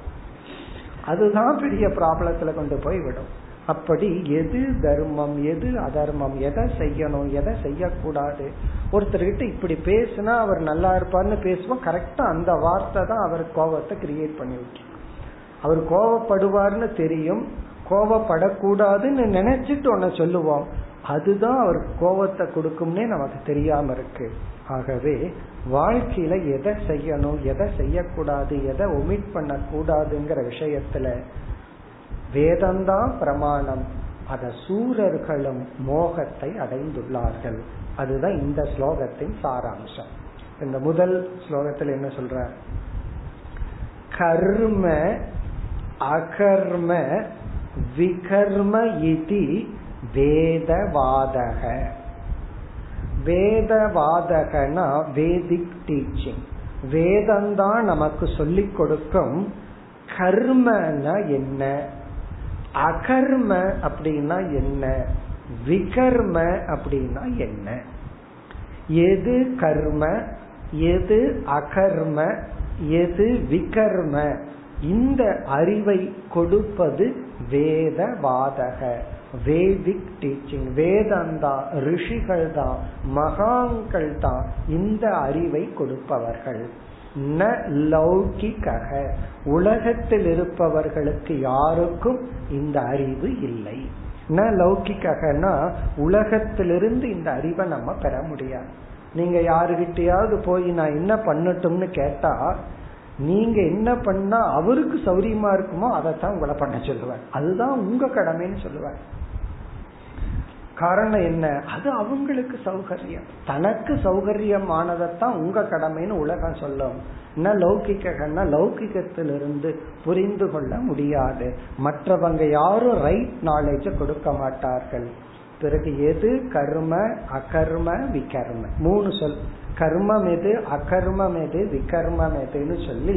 அதுதான் பெரிய ப்ராப்ளத்துல கொண்டு போய் விடும். அப்படி எது தர்மம் எது அதர்மம் எதை செய்யணும் எதை செய்யக்கூடாது? ஒருத்தர்கிட்ட இப்படி பேசுனா அவர் நல்லா இருப்பார்னு பேசுவோம். கரெக்டா அந்த வார்த்தை தான் அவர் கோபத்தை கிரியேட் பண்ணி வைக்கும். அவர் கோபப்படுவார்னு தெரியும். கோவப்படக்கூடாதுன்னு நினைச்சிட்டு ஒன்ன சொல்லுவோம். அதுதான் அவர் கோபத்தை கொடுக்கும்னே நமக்கு தெரியாம இருக்கு. ஆகவே வாழ்க்கையில எதை செய்யணும் எதை செய்யக்கூடாது எதை ஒமிட் பண்ண கூடாதுங்கிற விஷயத்துல வேதம்தான் பிரமாணம். அத சூரர்களும் மோகத்தை அடைந்துள்ளார்கள். அதுதான் இந்த ஸ்லோகத்தின் சாராம்சம். இந்த முதல் ஸ்லோகத்தில் என்ன சொல்ற? கர்ம அகர்ம விகர்ம இதி வேதவாதக. வேதவாதகனா வேதிக் டீச்சிங். வேதம்தான் நமக்கு சொல்லிக் கொடுக்கும் கர்மனா என்ன? அகர்ம அப்படின்னா என்ன? விகர்ம அப்படின்னா என்ன? எது கர்ம? எது அகர்ம? எது விகர்ம? இந்த அறிவை கொடுப்பது வேதவாதக வேதிக் டீச்சிங் வேதந்தா ரிஷிகள் தான் மகான்கள் தான் இந்த அறிவை கொடுப்பவர்கள். ந லௌகிகக உலகத்தில் இருப்பவர்களுக்கு யாருக்கும் இந்த அறிவு இல்லை. ந லௌகிகனா உலகத்திலிருந்து இந்த அறிவை நம்ம பெற முடியாது. நீங்க யாருகிட்டயாவது போய் நான் என்ன பண்ணட்டும்னு கேட்டா நீங்க என்ன பண்ணா அவருக்கு சௌரியமா இருக்குமோ அதைத்தான் உங்களை பண்ண சொல்லுவேன். அதுதான் உங்க கடமைன்னு சொல்லுவேன். காரணம் என்ன? அது அவங்களுக்கு சௌகரியம். தனக்கு சௌகரியமானதைத்தான் உங்க கடமைன்னு உலகம் சொல்லும். என்ன லௌகிக்கன்னா லௌகிக்கத்திலிருந்து புரிந்து கொள்ள முடியாது. மற்றவங்க யாரும் ரைட் நாலேஜ கொடுக்க மாட்டார்கள். பிறகு எது கர்ம அகர்ம விகர்ம? மூணு சொல். கர்மம் எது அகர்மம் எது விகர்மம் எதுன்னு சொல்லி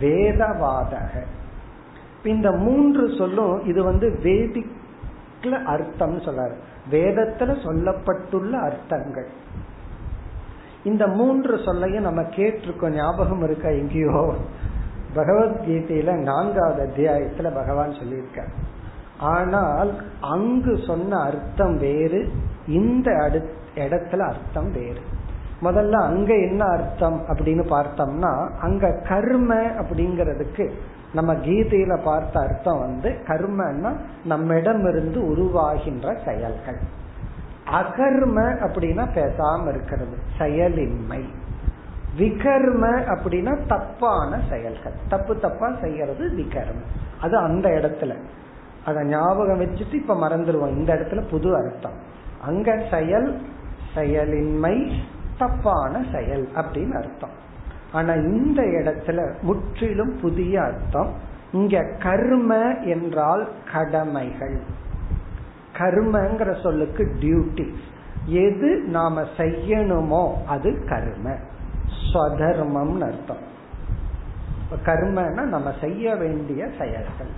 வேதவாதக. இந்த மூன்று சொல்லும் இது வந்து வேதிக்ல அர்த்தம் சொல்றாரு வேதத்துல சொல்லப்பட்டுள்ள அர்த்தங்கள். இந்த மூன்று சொல்லையும் நம்ம கேட்டிருக்கோம் ஞாபகம் இருக்கா எங்கேயோ? பகவத்கீதையில நான்காவது அத்தியாயத்துல பகவான் சொல்லியிருக்க ஆனால் அங்கு சொன்ன அர்த்தம் வேறு இந்த இடத்துல அர்த்தம் வேறு. முதல்ல அங்க என்ன அர்த்தம் அப்படின்னு பார்த்தோம்னா அங்க கர்ம அப்படிங்கறதுக்கு நம்ம கீதையில பார்த்த அர்த்தம் வந்து கர்மன்னா நம்மிடம் இருந்து உருவாகின்ற செயல்கள். அகர்ம அப்படின்னா பேசாம இருக்கிறது செயலின்மை. விகர்ம அப்படின்னா தப்பான செயல்கள். தப்பு தப்பா செய்யறது விகர்ம. அது அந்த இடத்துல. அத ஞாபகம் வச்சுட்டு இப்ப மறந்துடுவோம். இந்த இடத்துல புது அர்த்தம். அங்க செயல் செயலின்மை தப்பான செயல் அப்படின்னு அர்த்தம். ஆனா இந்த இடத்துல முற்றிலும் புதிய அர்த்தம். இங்க கர்ம என்றால் கடமைகள். கர்மங்கிற சொல்லுக்கு டியூட்டி எது நாம செய்யணுமோ அது கர்ம. ஸ்வதர்மம்னு அர்த்தம். கர்மன்னா நம்ம செய்ய வேண்டிய செயல்கள்.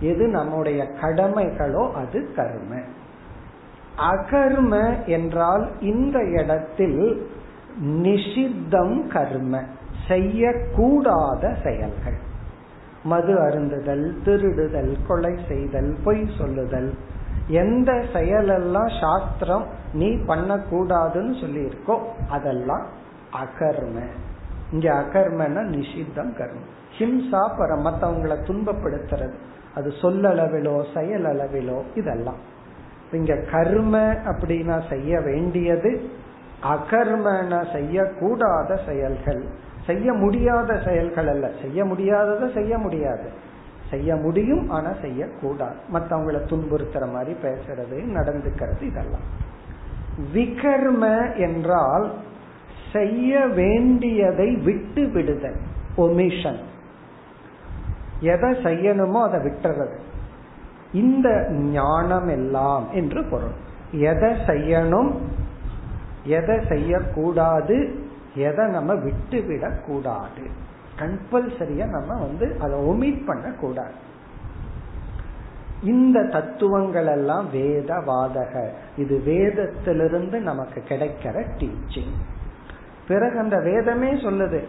எது நம்முடைய கடமைகளோ அது கர்ம. அகர்ம என்றால் இந்த இடத்தில் நிஷித்தம் கர்ம செய்யக்கூடாத செயல்கள். மது அருந்துதல் திருடுதல் கொலை செய்தல் பொய் சொல்லுதல் எந்த செயலெல்லாம் சாஸ்திரம் நீ பண்ணக்கூடாதுன்னு சொல்லி இருக்கோ அதெல்லாம் அகர்ம. இங்க அகர்மன நிஷித்தம் கர்மம் ஹிம்சா பர மத்தவங்களை துன்பப்படுத்துறது. அது சொல்லளவிலோ செயல் அளவிலோ இதெல்லாம். இங்க கர்ம அப்படின்னா செய்ய வேண்டியது அகர்மன செய்யக்கூடாத செயல்கள். செய்ய முடியாத செயல்கள் அல்ல. செய்ய முடியாததை செய்ய முடியாது. செய்ய முடியும் ஆனா செய்யக்கூடாது. மற்றவங்களை துன்புறுத்துற மாதிரி பேசுறது நடந்துக்கிறது இதெல்லாம். விகர்ம என்றால் செய்ய வேண்டியதை விட்டு விடுதல் ஒமிஷன் எதை செய்யணுமோ அதை விட்டுறது. இந்த ஞானம் எல்லாம் என்று பொருள். எதை செய்யணும் எதை செய்யக்கூடாது எதை நம்ம விட்டு விடக்கூடாது கம்பல்சரியா நம்ம வந்து அதை ஒமிட் பண்ண கூடாது இந்த தத்துவங்கள் எல்லாம் வேத வாதக இது வேதத்திலிருந்து நமக்கு கிடைக்கிற டீச்சிங் பிறகு அந்த வேதமே சொல்லுது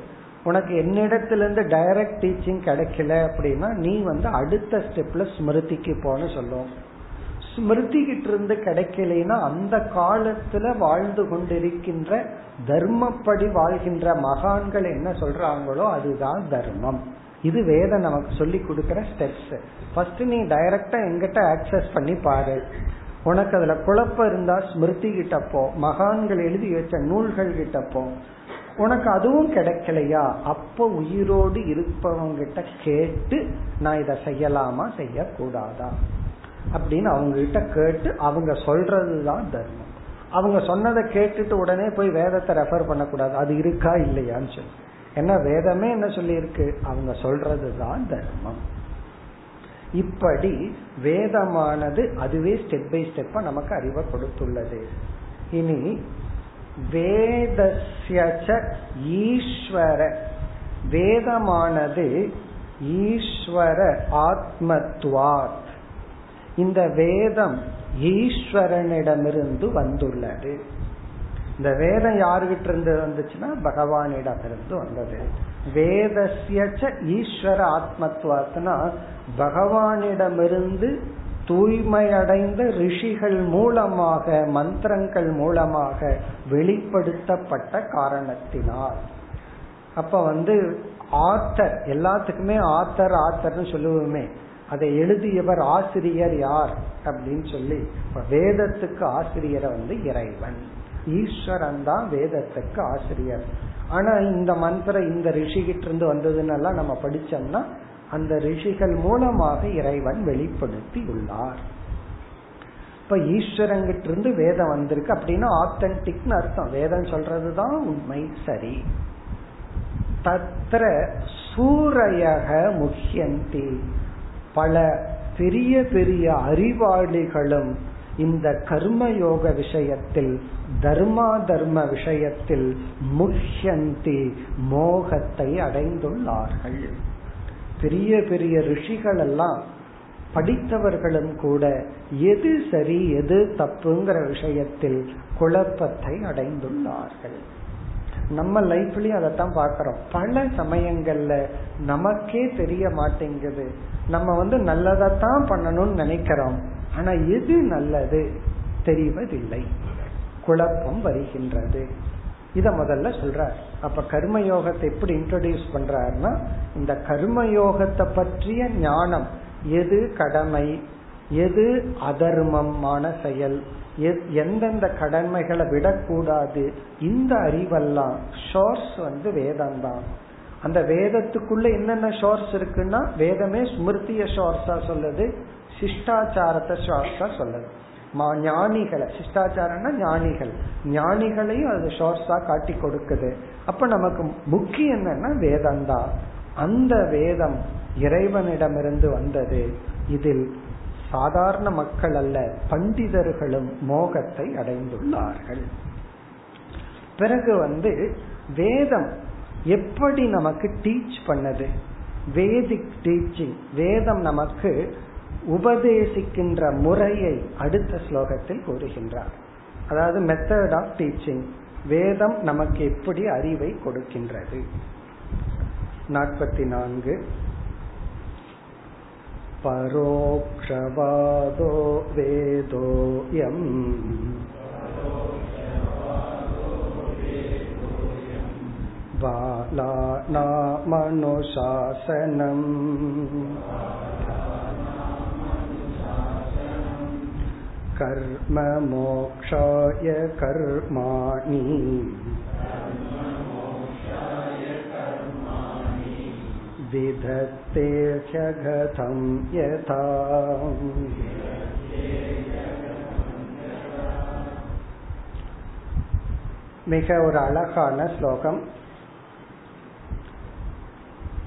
உனக்கு என்னிடத்திலிருந்து டைரக்ட் டீச்சிங் கிடைக்கல அப்படின்னா நீ வந்து அடுத்த ஸ்டெப்ல ஸ்மிருதிக்கு போன சொல்லும். ஸ்மிருதி கிட்ட இருந்து கிடைக்கலைன்னா அந்த காலத்துல வாழ்ந்து கொண்டிருக்கின்ற தர்மப்படி வாழ்கின்ற மகான்கள் என்ன சொல்றாங்களோ அதுதான் தர்மம். இது வேதம் நமக்கு சொல்லி கொடுக்கிற ஸ்டெப்ஸ் ஃபர்ஸ்ட் நீ டைரக்டா எங்கிட்ட ஆக்சஸ் பண்ணி பாரு. உனக்கு அதுல குழப்பம் இருந்தா ஸ்மிருதி கிட்ட போ. மகான்கள் எழுதி வச்ச நூல்கள் கிட்ட போ. உனக்கு அதுவும் கிடைக்கலையா? அப்ப உயிரோடு இருப்பவங்க கிட்ட கேட்டு நான் இதை செய்யலாமா? செய்யக்கூடாதா? அப்படின்னு அவங்க கிட்ட கேட்டு அவங்க சொல்றதுதான் தர்மம். அவங்க சொன்னதை கேட்டுட்டு உடனே போய் வேதத்தை ரெஃபர் பண்ணக்கூடாது. அது இருக்கா இல்லையான்னு சொல்லி. ஏன்னா வேதமே என்ன சொல்லி இருக்கு அவங்க சொல்றதுதான் தர்மம். இப்படி வேதமானது அதுவே ஸ்டெப் பை ஸ்டெப்பா நமக்கு அறிவை கொடுத்துள்ளது. இனி வேதஸ்ய ஈஸ்வர. வேதமானது ஈஸ்வர ஆத்மத்வாத். இந்த வேதம் ஈஸ்வரனிடமிருந்து வந்துள்ளது. இந்த வேதம் யாருகிட்ட இருந்து வந்துச்சுன்னா பகவானிடமிருந்து வந்தது. வேதசிய ஈஸ்வர ஆத்மத்வாத்னா பகவானிடமிருந்து தூய்மையடைந்த ரிஷிகள் மூலமாக மந்திரங்கள் மூலமாக வெளிப்படுத்தப்பட்ட காரணத்தினால். அப்ப வந்து ஆத்தர் எல்லாத்துக்குமே ஆத்தர் ஆத்தர்னு சொல்லுவோமே. அதை எழுதியவர் ஆசிரியர் யார் அப்படின்னு சொல்லி வேதத்துக்கு ஆசிரியரை வந்து இறைவன். ஈஸ்வரன் தான் வேதத்துக்கு ஆசிரியர். ஆனா இந்த மந்திரம் இந்த ரிஷிகிட்ட இருந்து வந்ததுன்னு நம்ம படிச்சோம்னா அந்த ரிஷிகள் மூலமாக இறைவன் வெளிப்படுத்தி உள்ளார். இப்ப ஈஸ்வரங்கிட்ட இருந்து வேதம் வந்திருக்கு அப்படின்னா ஆத்தன்டிக்னு அர்த்தம். வேதம் சொல்றதுதான் உண்மை. சரி. தத்திர சூரையக முக்கியந்தி பல பெரிய பெரிய அறிவாளிகளும் இந்த கர்மயோக விஷயத்தில் தர்மா தர்ம விஷயத்தில் முஹ்யந்தி மோகத்தை அடைந்துள்ளார்கள். பெரிய பெரிய ரிஷிகள் எல்லாம் படித்தவர்களும் கூட எது சரி எது தப்புங்கிற விஷயத்தில் குழப்பத்தை அடைந்துள்ளார்கள். நம்ம லைஃப்லயும் அதைத்தான் பாக்கிறோம் பல சமயங்கள்ல நமக்கே தெரிய மாட்டேங்குது. நம்ம வந்து நல்லதைத்தான் பண்ணணும்னு நினைக்கிறோம். ஆனா எது நல்லது? தெரிவதில்லை. குழப்பம் வருகின்றது. இத முதல்ல சொல்ற அப்ப கர்மயோகத்தை எப்படி இன்ட்ரடியூஸ் பண்றாருன்னா இந்த கர்மயோகத்தை பற்றிய ஞானம் எது கடமை எது அதர்மமான செயல் எந்தெந்த கடமைகளை விடக்கூடாது இந்த அறிவெல்லாம் ஷோர்ஸ் வந்து வேதம் தான் அந்த வேதத்துக்குள்ள என்னென்ன ஷோர்ஸ் இருக்குன்னா வேதமே ஸ்மிருதிய ஷோர்ஸா சொல்லுது சிஷ்டாச்சாரத்தை ஷோர்ஸா சொல்லுது. ஞானிகளை சிஷ்டாச்சாரம்னா ஞானிகள். ஞானிகளையும் அது ஷோர்ஸா காட்டி கொடுக்குது. அப்ப நமக்கு முக்கியம் என்னன்னா வேதம் தான் அந்த வேதம் இறைவனிடமிருந்து வந்தது. இதில் சாதாரண மக்கள் அல்ல பண்டிதர்களும் மோகத்தை அடைந்துள்ளார்கள். பிறகு வந்து வேதம் எப்படி நமக்கு டீச் பண்ணது? வேதிக் டீச்சிங் வேதம் நமக்கு உபதேசிக்கின்ற முறையை அடுத்த ஸ்லோகத்தில் கூறுகின்றார் அதாவது மெத்தட் ஆஃப் டீச்சிங் வேதம் நமக்கு எப்படி அறிவை கொடுக்கின்றது நாற்பத்தி நான்கு परोक्षवादो वेदोऽयम् बालानामनुशासनम् कर्म मोक्षाय कर्माणि विधत्ते ह्यगतं यथा மிக ஒரு அழகான ஸ்லோகம்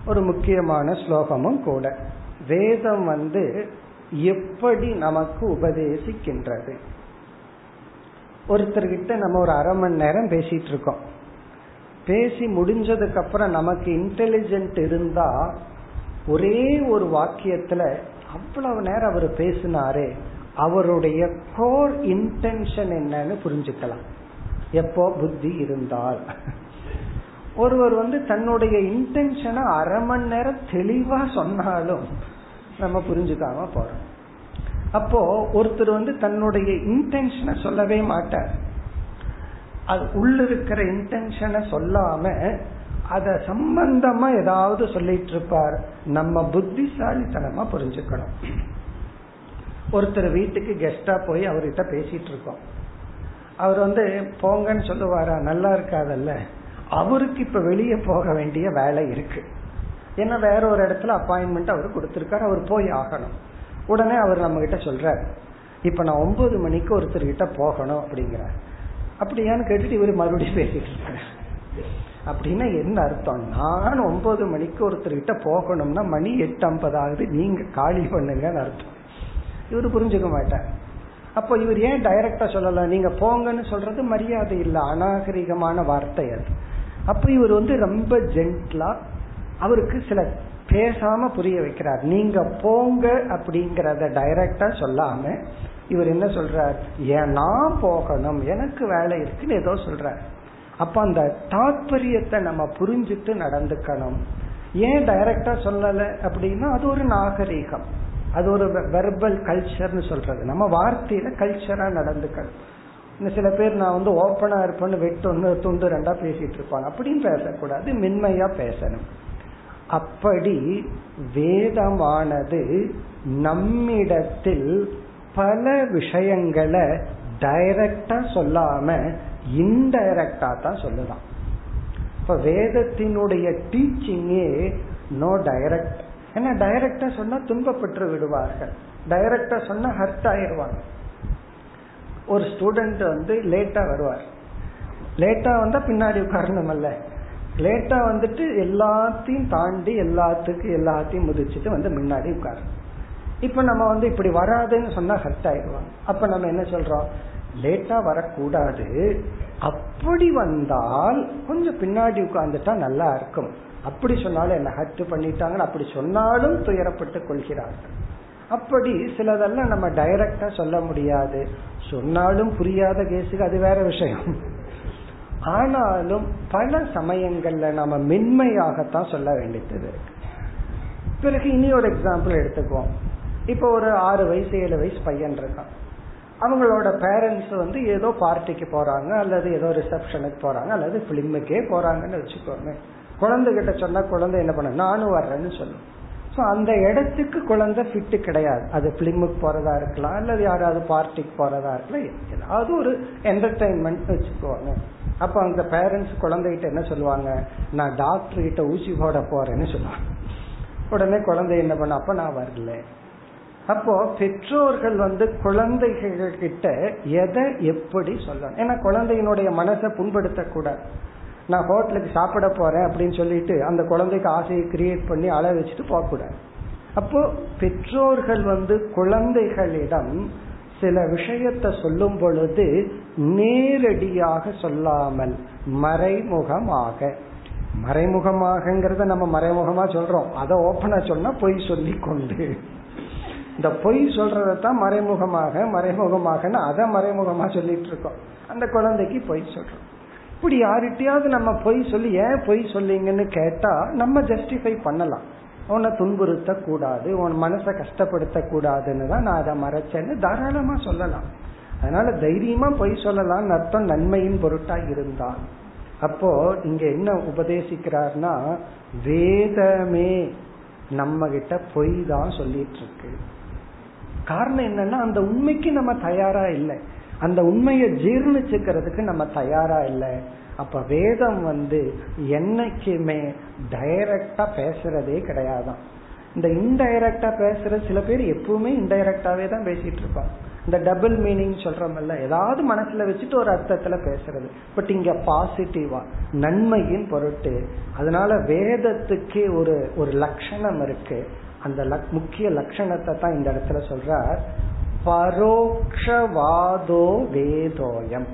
ஒரு முக்கியமான ஸ்லோகமும் கூட வேதம் வந்து எப்படி நமக்கு உபதேசிக்கின்றது? ஒருத்தர்கிட்ட நம்ம ஒரு அரை மணி நேரம் பேசிட்டு இருக்கோம். பேசி முடிஞ்சதுக்கு அப்புறம் நமக்கு இன்டெலிஜென்ட் இருந்தா ஒரே ஒரு வாக்கியத்துல அவ்வளவு நேரம் அவர் பேசினாரே அவருடைய கோர் இன்டென்ஷன் என்னன்னு புரிஞ்சுக்கலாம். எப்போ புத்தி இருந்தால். ஒருவர் வந்து தன்னுடைய இன்டென்ஷனை அரை மணி நேரம் தெளிவா சொன்னாலும் நம்ம புரிஞ்சுக்காம போறோம். அப்போ ஒருத்தர் வந்து தன்னுடைய இன்டென்ஷனை சொல்லவே மாட்டார். அது உள்ள இருக்கிற இன்டென்ஷனை சொல்லாம அத சம்பந்தமா ஏதாவது சொல்லிட்டு இருப்பார் நம்ம புத்திசாலித்தனமா புரிஞ்சுக்கணும். ஒருத்தர் வீட்டுக்கு கெஸ்டா போய் அவர்கிட்ட பேசிட்டு இருக்கோம் அவர் வந்து போங்கன்னு சொல்லுவாரா? நல்லா இருக்காதல்ல. அவருக்கு இப்ப வெளியே போக வேண்டிய வேலை இருக்கு. ஏன்னா வேற ஒரு இடத்துல அப்பாயின்மெண்ட் அவர் கொடுத்திருக்காரு அவர் போய் ஆகணும். உடனே அவர் நம்ம கிட்ட சொல்றார் இப்ப நான் ஒன்பது மணிக்கு ஒருத்தர் கிட்ட போகணும் அப்படிங்கிறார். அப்படியான்னு கேட்டுட்டு இவர் மறுபடியும் பேசிட்டு இருக்காரு. அப்படின்னா என்ன அர்த்தம்? நான் ஒன்பது மணிக்கு ஒருத்தர்கிட்ட போகணும்னா மணி எட்டு ஐம்பது ஆகுது நீங்க காலி பண்ணுங்கன்னு அர்த்தம். இவர் புரிஞ்சுக்க மாட்டார். அப்போ இவர் ஏன் டைரக்டா சொல்லலாம் நீங்க போங்கன்னு சொல்றது மரியாதை இல்லை அநாகரிகமான வார்த்தை அது. அப்ப இவர் வந்து ரொம்ப ஜென்ட்லா அவருக்கு சில பேசாம புரிய வைக்கிறார். நீங்க போங்க அப்படிங்கறத டைரக்டா சொல்லாம இவர் என்ன சொல்றார்? ஏன் நான் போகணும். எனக்கு வேலை இருக்குன்னு ஏதோ சொல்றார். அப்ப அந்த தாற்பயத்தை நம்ம புரிஞ்சுட்டு நடந்துக்கணும். ஏன் டைரக்டா சொல்லல அப்படின்னா அது ஒரு நாகரீகம். அது ஒரு வெர்பல் கல்ச்சர்னு சொல்றது. நம்ம வார்த்தையில கல்ச்சரா நடந்துக்கணும். இன்னும் சில பேர் நான் வந்து ஓப்பனா இருப்பேன்னு வெட்டு ஒன்று துண்டு ரெண்டா பேசிட்டு இருப்பாங்க. அப்படின்னு பேசக்கூடாது. மென்மையா பேசணும். அப்படி வேதமானது நம்மிடத்தில் பல விஷயங்களை டைரக்டா சொல்லாம இன்டைரக்டா தான் சொல்லலாம் இப்ப வேதத்தினுடைய டீச்சிங்கே நோ டைரக்ட் ஏன்னா டைரக்டா சொன்னா துன்பப்பட்டு விடுவார்கள். டைரக்டா சொன்னா ஹர்ட் ஆயிடுவாங்க ஒரு ஸ்டூடெண்ட் வந்து லேட்டா வருவார். லேட்டா வந்தா பின்னாடி உட்காரணும் அல்ல லேட்டா வந்துட்டு எல்லாத்தையும் தாண்டி எல்லாத்துக்கும் எல்லாத்தையும் முதிச்சுட்டு வந்து முன்னாடி உட்காரு. இப்ப நம்ம வந்து இப்படி வராதுன்னு சொன்னா ஹர்ட் ஆயிடுவாங்க. அப்ப நம்ம என்ன சொல்றோம்? லேட்டா வரக்கூடாது. அப்படி வந்தால் கொஞ்சம் பின்னாடி உட்கார்ந்துட்டா நல்லா இருக்கும். அப்படி சொன்னாலும் என்ன ஹர்ட் பண்ணிட்டாங்கன்னு அப்படி சொன்னாலும் துயரப்பட்டு கொள்கிறார்கள். அப்படி சிலதெல்லாம் நம்ம டைரக்டா சொல்ல முடியாது. சொன்னாலும் புரியாத கேஸுக்கு அது வேற விஷயம். ஆனாலும் பல சமயங்கள்ல நம்ம மென்மையாகத்தான் சொல்ல வேண்டியது பிறகு இனி ஒரு எக்ஸாம்பிள் எடுத்துக்குவோம். இப்போ ஒரு ஆறு வயசு ஏழு வயசு பையன் இருக்கான். அவங்களோட பேரண்ட்ஸ் வந்து ஏதோ பார்ட்டிக்கு போறாங்க அல்லது ஏதோ ரிசப்ஷனுக்கு போறாங்க அல்லது பிலிமுக்கே போறாங்கன்னு வச்சுக்கோங்க குழந்தைகிட்ட சொன்னா குழந்தை என்ன பண்ண நானும் வர்றேன்னு சொல்லும். ஸோ அந்த இடத்துக்கு குழந்தை ஃபிட்டு கிடையாது. அது பிலிமுக்கு போறதா இருக்கலாம் அல்லது யாராவது பார்ட்டிக்கு போறதா இருக்கலாம் ஏதாவது ஒரு என்டர்டைன்மெண்ட் வச்சுக்குவாங்க அப்ப அந்த பேரண்ட்ஸ் குழந்தைகிட்ட என்ன சொல்லுவாங்க? நான் டாக்டர் கிட்ட ஊசி போட போறேன்னு சொல்லுவாங்க. உடனே குழந்தை என்ன பண்ண அப்ப நான் வரல. அப்போ பெற்றோர்கள் வந்து குழந்தைகள் கிட்ட எதை எப்படி சொல்லணும்? ஏன்னா குழந்தையினுடைய மனசை புண்படுத்தக்கூடாது. நான் ஹோட்டலுக்கு சாப்பிட போறேன் அப்படின்னு சொல்லிட்டு அந்த குழந்தைக்கு ஆசையை கிரியேட் பண்ணி அழ வச்சுட்டு போகக்கூடாது. அப்போ பெற்றோர்கள் வந்து குழந்தைகளிடம் சில விஷயத்தை சொல்லும் பொழுது நேரடியாக சொல்லாமல் மறைமுகமாக. மறைமுகமாகங்கிறத நம்ம மறைமுகமா சொல்றோம். அதை ஓப்பனா சொன்னா பொய் சொல்லி கொண்டு இந்த பொய் சொல்றதான் மறைமுகமாக மறைமுகமாக அதை மறைமுகமா சொல்லிட்டு இருக்கோம். அந்த குழந்தைக்கு பொய் சொல்றோம். அப்படி யார்கிட்டயாவது நம்ம பொய் சொல்லி ஏன் பொய் சொல்லிங்கன்னு கேட்டா நம்ம ஜஸ்டிஃபை பண்ணலாம். உன்னை துன்புறுத்த கூடாது உன் மனசை கஷ்டப்படுத்த கூடாதுன்னு தான் நான் அதை மறைச்சேன்னு தாராளமா சொல்லலாம். அதனால தைரியமா பொய் சொல்லலாம் அர்த்தம் நன்மையின் பொருட்டா இருந்தால். அப்போ இங்க என்ன உபதேசிக்கிறார்னா வேதமே நம்ம கிட்ட பொய் தான் சொல்லிட்டு இருக்கு. காரணம் என்னன்னா அந்த உண்மைக்கு நம்ம தயாரா இல்லை. அந்த உண்மையை ஜீர்ணிச்சுக்கிறதுக்கு நம்ம தயாரா இல்லை. அப்ப வேதம் வந்து என்னைக்குமே டைரக்டா பேசுறதே கிடையாதான். இந்த இன்டைரக்டா பேசுற சில பேர் எப்பவுமே இன்டைரக்டாவே தான் பேசிட்டு இருப்பாங்க. இந்த டபுள் மீனிங் சொல்றோம்ல ஏதாவது மனசுல வச்சுட்டு ஒரு அர்த்தத்துல பேசுறது. பட் இங்க பாசிட்டிவா நன்மையின் பொருட்டு அதனால வேதத்துக்கே ஒரு ஒரு லட்சணம் இருக்கு. அந்த முக்கிய லட்சணத்தை தான் இந்த இடத்துல சொல்றார். பரோக்ஷவாதோ வேதோயம்.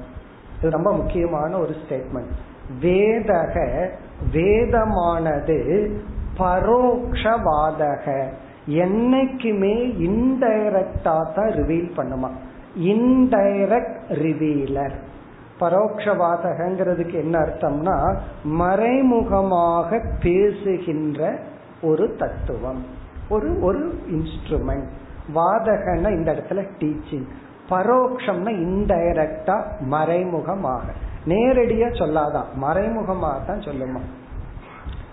இது ரொம்ப முக்கியமான ஒரு ஸ்டேட்மெண்ட் வேதக வேதமானது பரோக்ஷவாதக. என்னைக்குமே இன்டைரக்டா தான் ரிவீல் பண்ணுமா? இன்டைரக்ட் ரிவீலர் பரோட்சவாதகங்கிறதுக்கு என்ன அர்த்தம்னா மறைமுகமாக பேசுகின்ற ஒரு தத்துவம். ஒரு ஒரு இன்ஸ்ட்ருமெண்ட் வாதகன்னா இந்த இடத்துல டீச்சிங் பரோக்ஷம்னா இன்டைரக்டா மறைமுகமாக. நேரடியா சொல்லாதான். மறைமுகமாக தான் சொல்லுமா.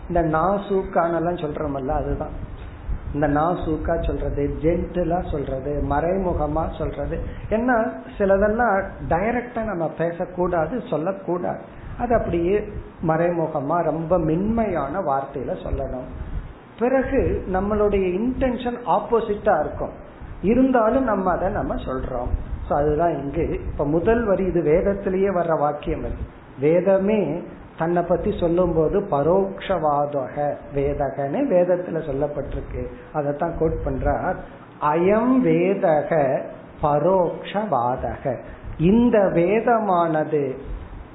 இந்த நாசூக்கானெல்லாம் சொல்றோமல்ல அதுதான். இந்த நாசூக்கா சொல்றது ஜென்டிலா சொல்றது மறைமுகமா சொல்றது. என்ன சிலதெல்லாம் டைரக்டா நம்ம பேசக்கூடாது சொல்லக்கூடாது. அது அப்படியே மறைமுகமா ரொம்ப மென்மையான வார்த்தையில சொல்லணும். பிறகு நம்மளுடைய இன்டென்ஷன் ஆப்போசிட்டா இருக்கும். இருந்தாலும் நம்ம அதை நம்ம சொல்றோம். ஸோ அதுதான் இங்கு. இப்ப முதல் வரி இது வேதத்திலேயே வர்ற வாக்கியம் அது. வேதமே தன்னை பத்தி சொல்லும் போது பரோக்ஷவாதக வேதகன்னு வேதத்துல சொல்லப்பட்டிருக்கு. அதைத்தான் கோட் பண்றார். அயம் வேதக பரோக்ஷவாதக. இந்த வேதமானது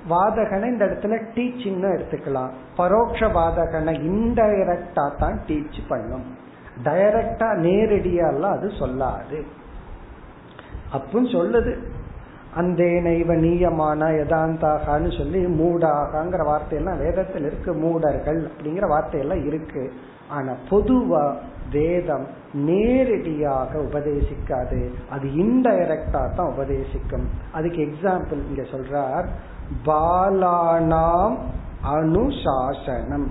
வாதகனை இந்த இடத்துல டீச்சிங்னு எடுத்துக்கலாம். பரோட்ச வாதகனை இன்டைரக்டா தான் டீச் பண்ணும். டைரக்டா நேரடியாலாம் அது சொல்லாது. அப்படின்னு சொல்லுது. அந்தேனைவ நீயமான யதாந்தாகான்னு சொல்லி மூடாகாங்கிற வார்த்தையெல்லாம் வேதத்தில் இருக்கு மூடர்கள் அப்படிங்கிற வார்த்தையெல்லாம் இருக்கு. ஆனா பொதுவா வேதம் நேரடியாக உபதேசிக்காது. அது இன்டைரக்டா தான் உபதேசிக்கும். அதுக்கு எக்ஸாம்பிள் இங்க சொல்றார். பாலானாம் அனுசாசனம்.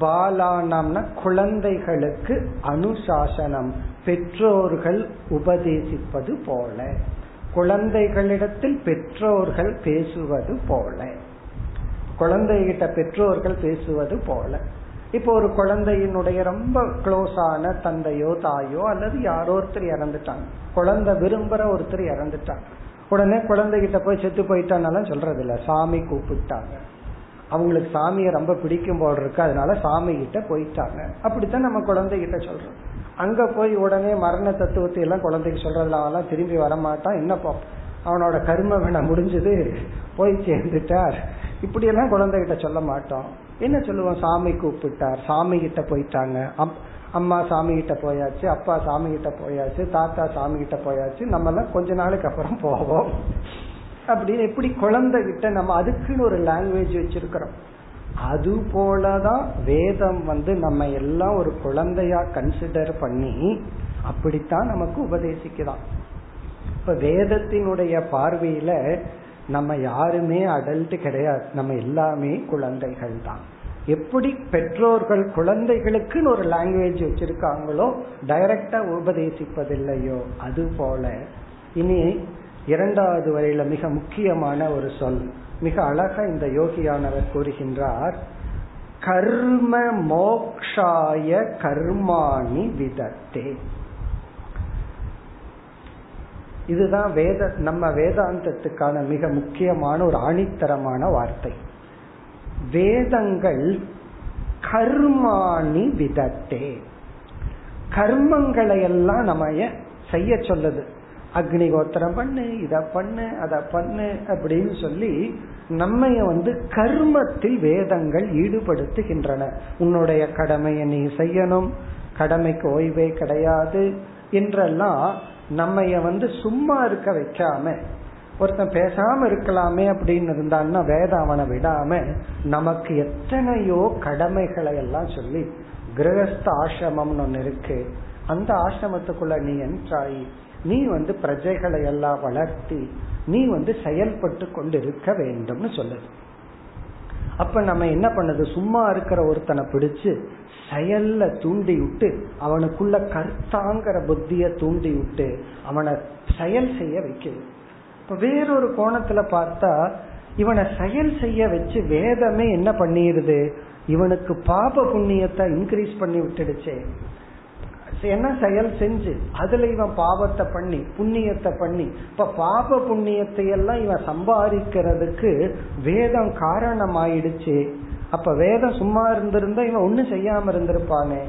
பாலானம்னா குழந்தைகளுக்கு அனுசாசனம். பெற்றோர்கள் உபதேசிப்பது போல. குழந்தைகளிடத்தில் பெற்றோர்கள் பேசுவது போல. குழந்தைகிட்ட பெற்றோர்கள் பேசுவது போல. இப்போ ஒரு குழந்தையினுடைய ரொம்ப க்ளோஸான தந்தையோ தாயோ அல்லது யாரோ ஒருத்தர் இறந்துட்டாங்க. குழந்தை விரும்புற ஒருத்தர் இறந்துட்டாங்க. உடனே குழந்தைகிட்ட போய் செத்து போயிட்டான்னாலும் சொல்றது இல்ல சாமி கூப்பிட்டாங்க. அவங்களுக்கு சாமியை ரொம்ப பிடிக்கும் போல் இருக்கு அதனால சாமி கிட்ட போயிட்டாங்க. அப்படித்தான் நம்ம குழந்தைகிட்ட சொல்றோம். அங்க போய் உடனே மரண தத்துவத்தை எல்லாம் குழந்தைக்கு சொல்றதுல அவெல்லாம் திரும்பி வரமாட்டான். என்ன பார்ப்போம் அவனோட கர்ம வினை முடிஞ்சது போய் சேர்ந்துட்டார். இப்படி எல்லாம் குழந்தைகிட்ட சொல்ல மாட்டோம். என்ன சொல்லுவோம்? சாமி கூப்பிட்டார். சாமி கிட்ட போயிட்டாங்க அம்மா சாமி கிட்ட போயாச்சு அப்பா சாமி கிட்ட போயாச்சு தாத்தா சாமி கிட்ட போயாச்சு. நம்ம எல்லாம் கொஞ்ச நாளுக்கு அப்புறம் போவோம். அப்படின்னு எப்படி குழந்தை கிட்ட நம்ம அதுக்குன்னு ஒரு லாங்குவேஜ் வச்சிருக்கிறோம். அது போலதான் வேதம் வந்து நம்ம எல்லாம் ஒரு குழந்தையா கன்சிடர் பண்ணி அப்படித்தான் நமக்கு உபதேசிக்குதான் இப்ப வேதத்தினுடைய பார்வையில நம்ம யாருமே அடல்ட் கிடையாது. நம்ம எல்லாமே குழந்தைகள் தான் எப்படி பெற்றோர்கள் குழந்தைகளுக்குன்னு ஒரு லாங்குவேஜ் வச்சிருக்காங்களோ டைரக்டா உபதேசிப்பதில்லையோ அது போல இனி இரண்டாவது வரையில மிக முக்கியமான ஒரு சொல். மிக அழகா இந்த யோகியானவர் கூறுகின்றார் கர்ம மோக்ஷாய கர்மாணி விதத்தே. இதுதான் வேத நம்ம வேதாந்தத்துக்கான மிக முக்கியமான ஒரு ஆணித்தரமான வார்த்தை. வேதங்கள் கர்மாணி விதத்தே. கர்மங்களை எல்லாம் நம்ம செய்ய சொல்லுது? அக்னிகோத்திரம் பண்ணு இத பண்ணு அத பண்ணு அப்படின்னு சொல்லி நம்ம வந்து கர்மத்தில் வேதங்கள் ஈடுபடுத்துகின்றன. உன்னுடைய கடமையை நீ செய்யணும் கடமைக்கு ஓய்வே கிடையாது என்றெல்லாம் நம்ம வந்து சும்மா இருக்க வைக்காம ஒருத்தன் பேசாம இருக்கலாமே அப்படின்னு இருந்தான்னா வேதம் அவனை விடாம நமக்கு எத்தனையோ கடமைகளை எல்லாம் சொல்லி கிரகஸ்த ஆசிரமம்னு ஒன்னு இருக்கு. அந்த ஆசிரமத்துக்குள்ள நீ என்ட்ராயி நீ வந்து பிரஜைகளை எல்லாம் வளர்த்தி நீ வந்து செயல்பட்டு கொண்டு இருக்க வேண்டும்னு சொல்லுது அப்ப நம்ம என்ன பண்ணுது? சும்மா இருக்கிற ஒருத்தனை பிடிச்சு செயல்ல தூண்டி விட்டு அவனுக்குள்ள கர்த்தாங்கிற புத்திய தூண்டி விட்டு அவனை செயல் செய்ய வைக்குது இப்ப வேறொரு கோணத்துல பார்த்தா இவனை செயல் செய்ய வச்சு வேதமே என்ன பண்ணிடுது இவனுக்கு பாப புண்ணியத்தை இன்க்ரீஸ் பண்ணி விட்டுடுச்சே. என்ன செயல் செஞ்சு? அதுல இவன் பாவத்தை பண்ணி புண்ணியத்தை பண்ணி. இப்ப பாப புண்ணியத்தை எல்லாம் இவன் சம்பாதிக்கிறதுக்கு வேதம் காரணமாயிடுச்சு. அப்ப வேதம் சும்மா இருந்திருந்தா இவன் ஒன்னும் செய்யாம இருந்திருப்பானே.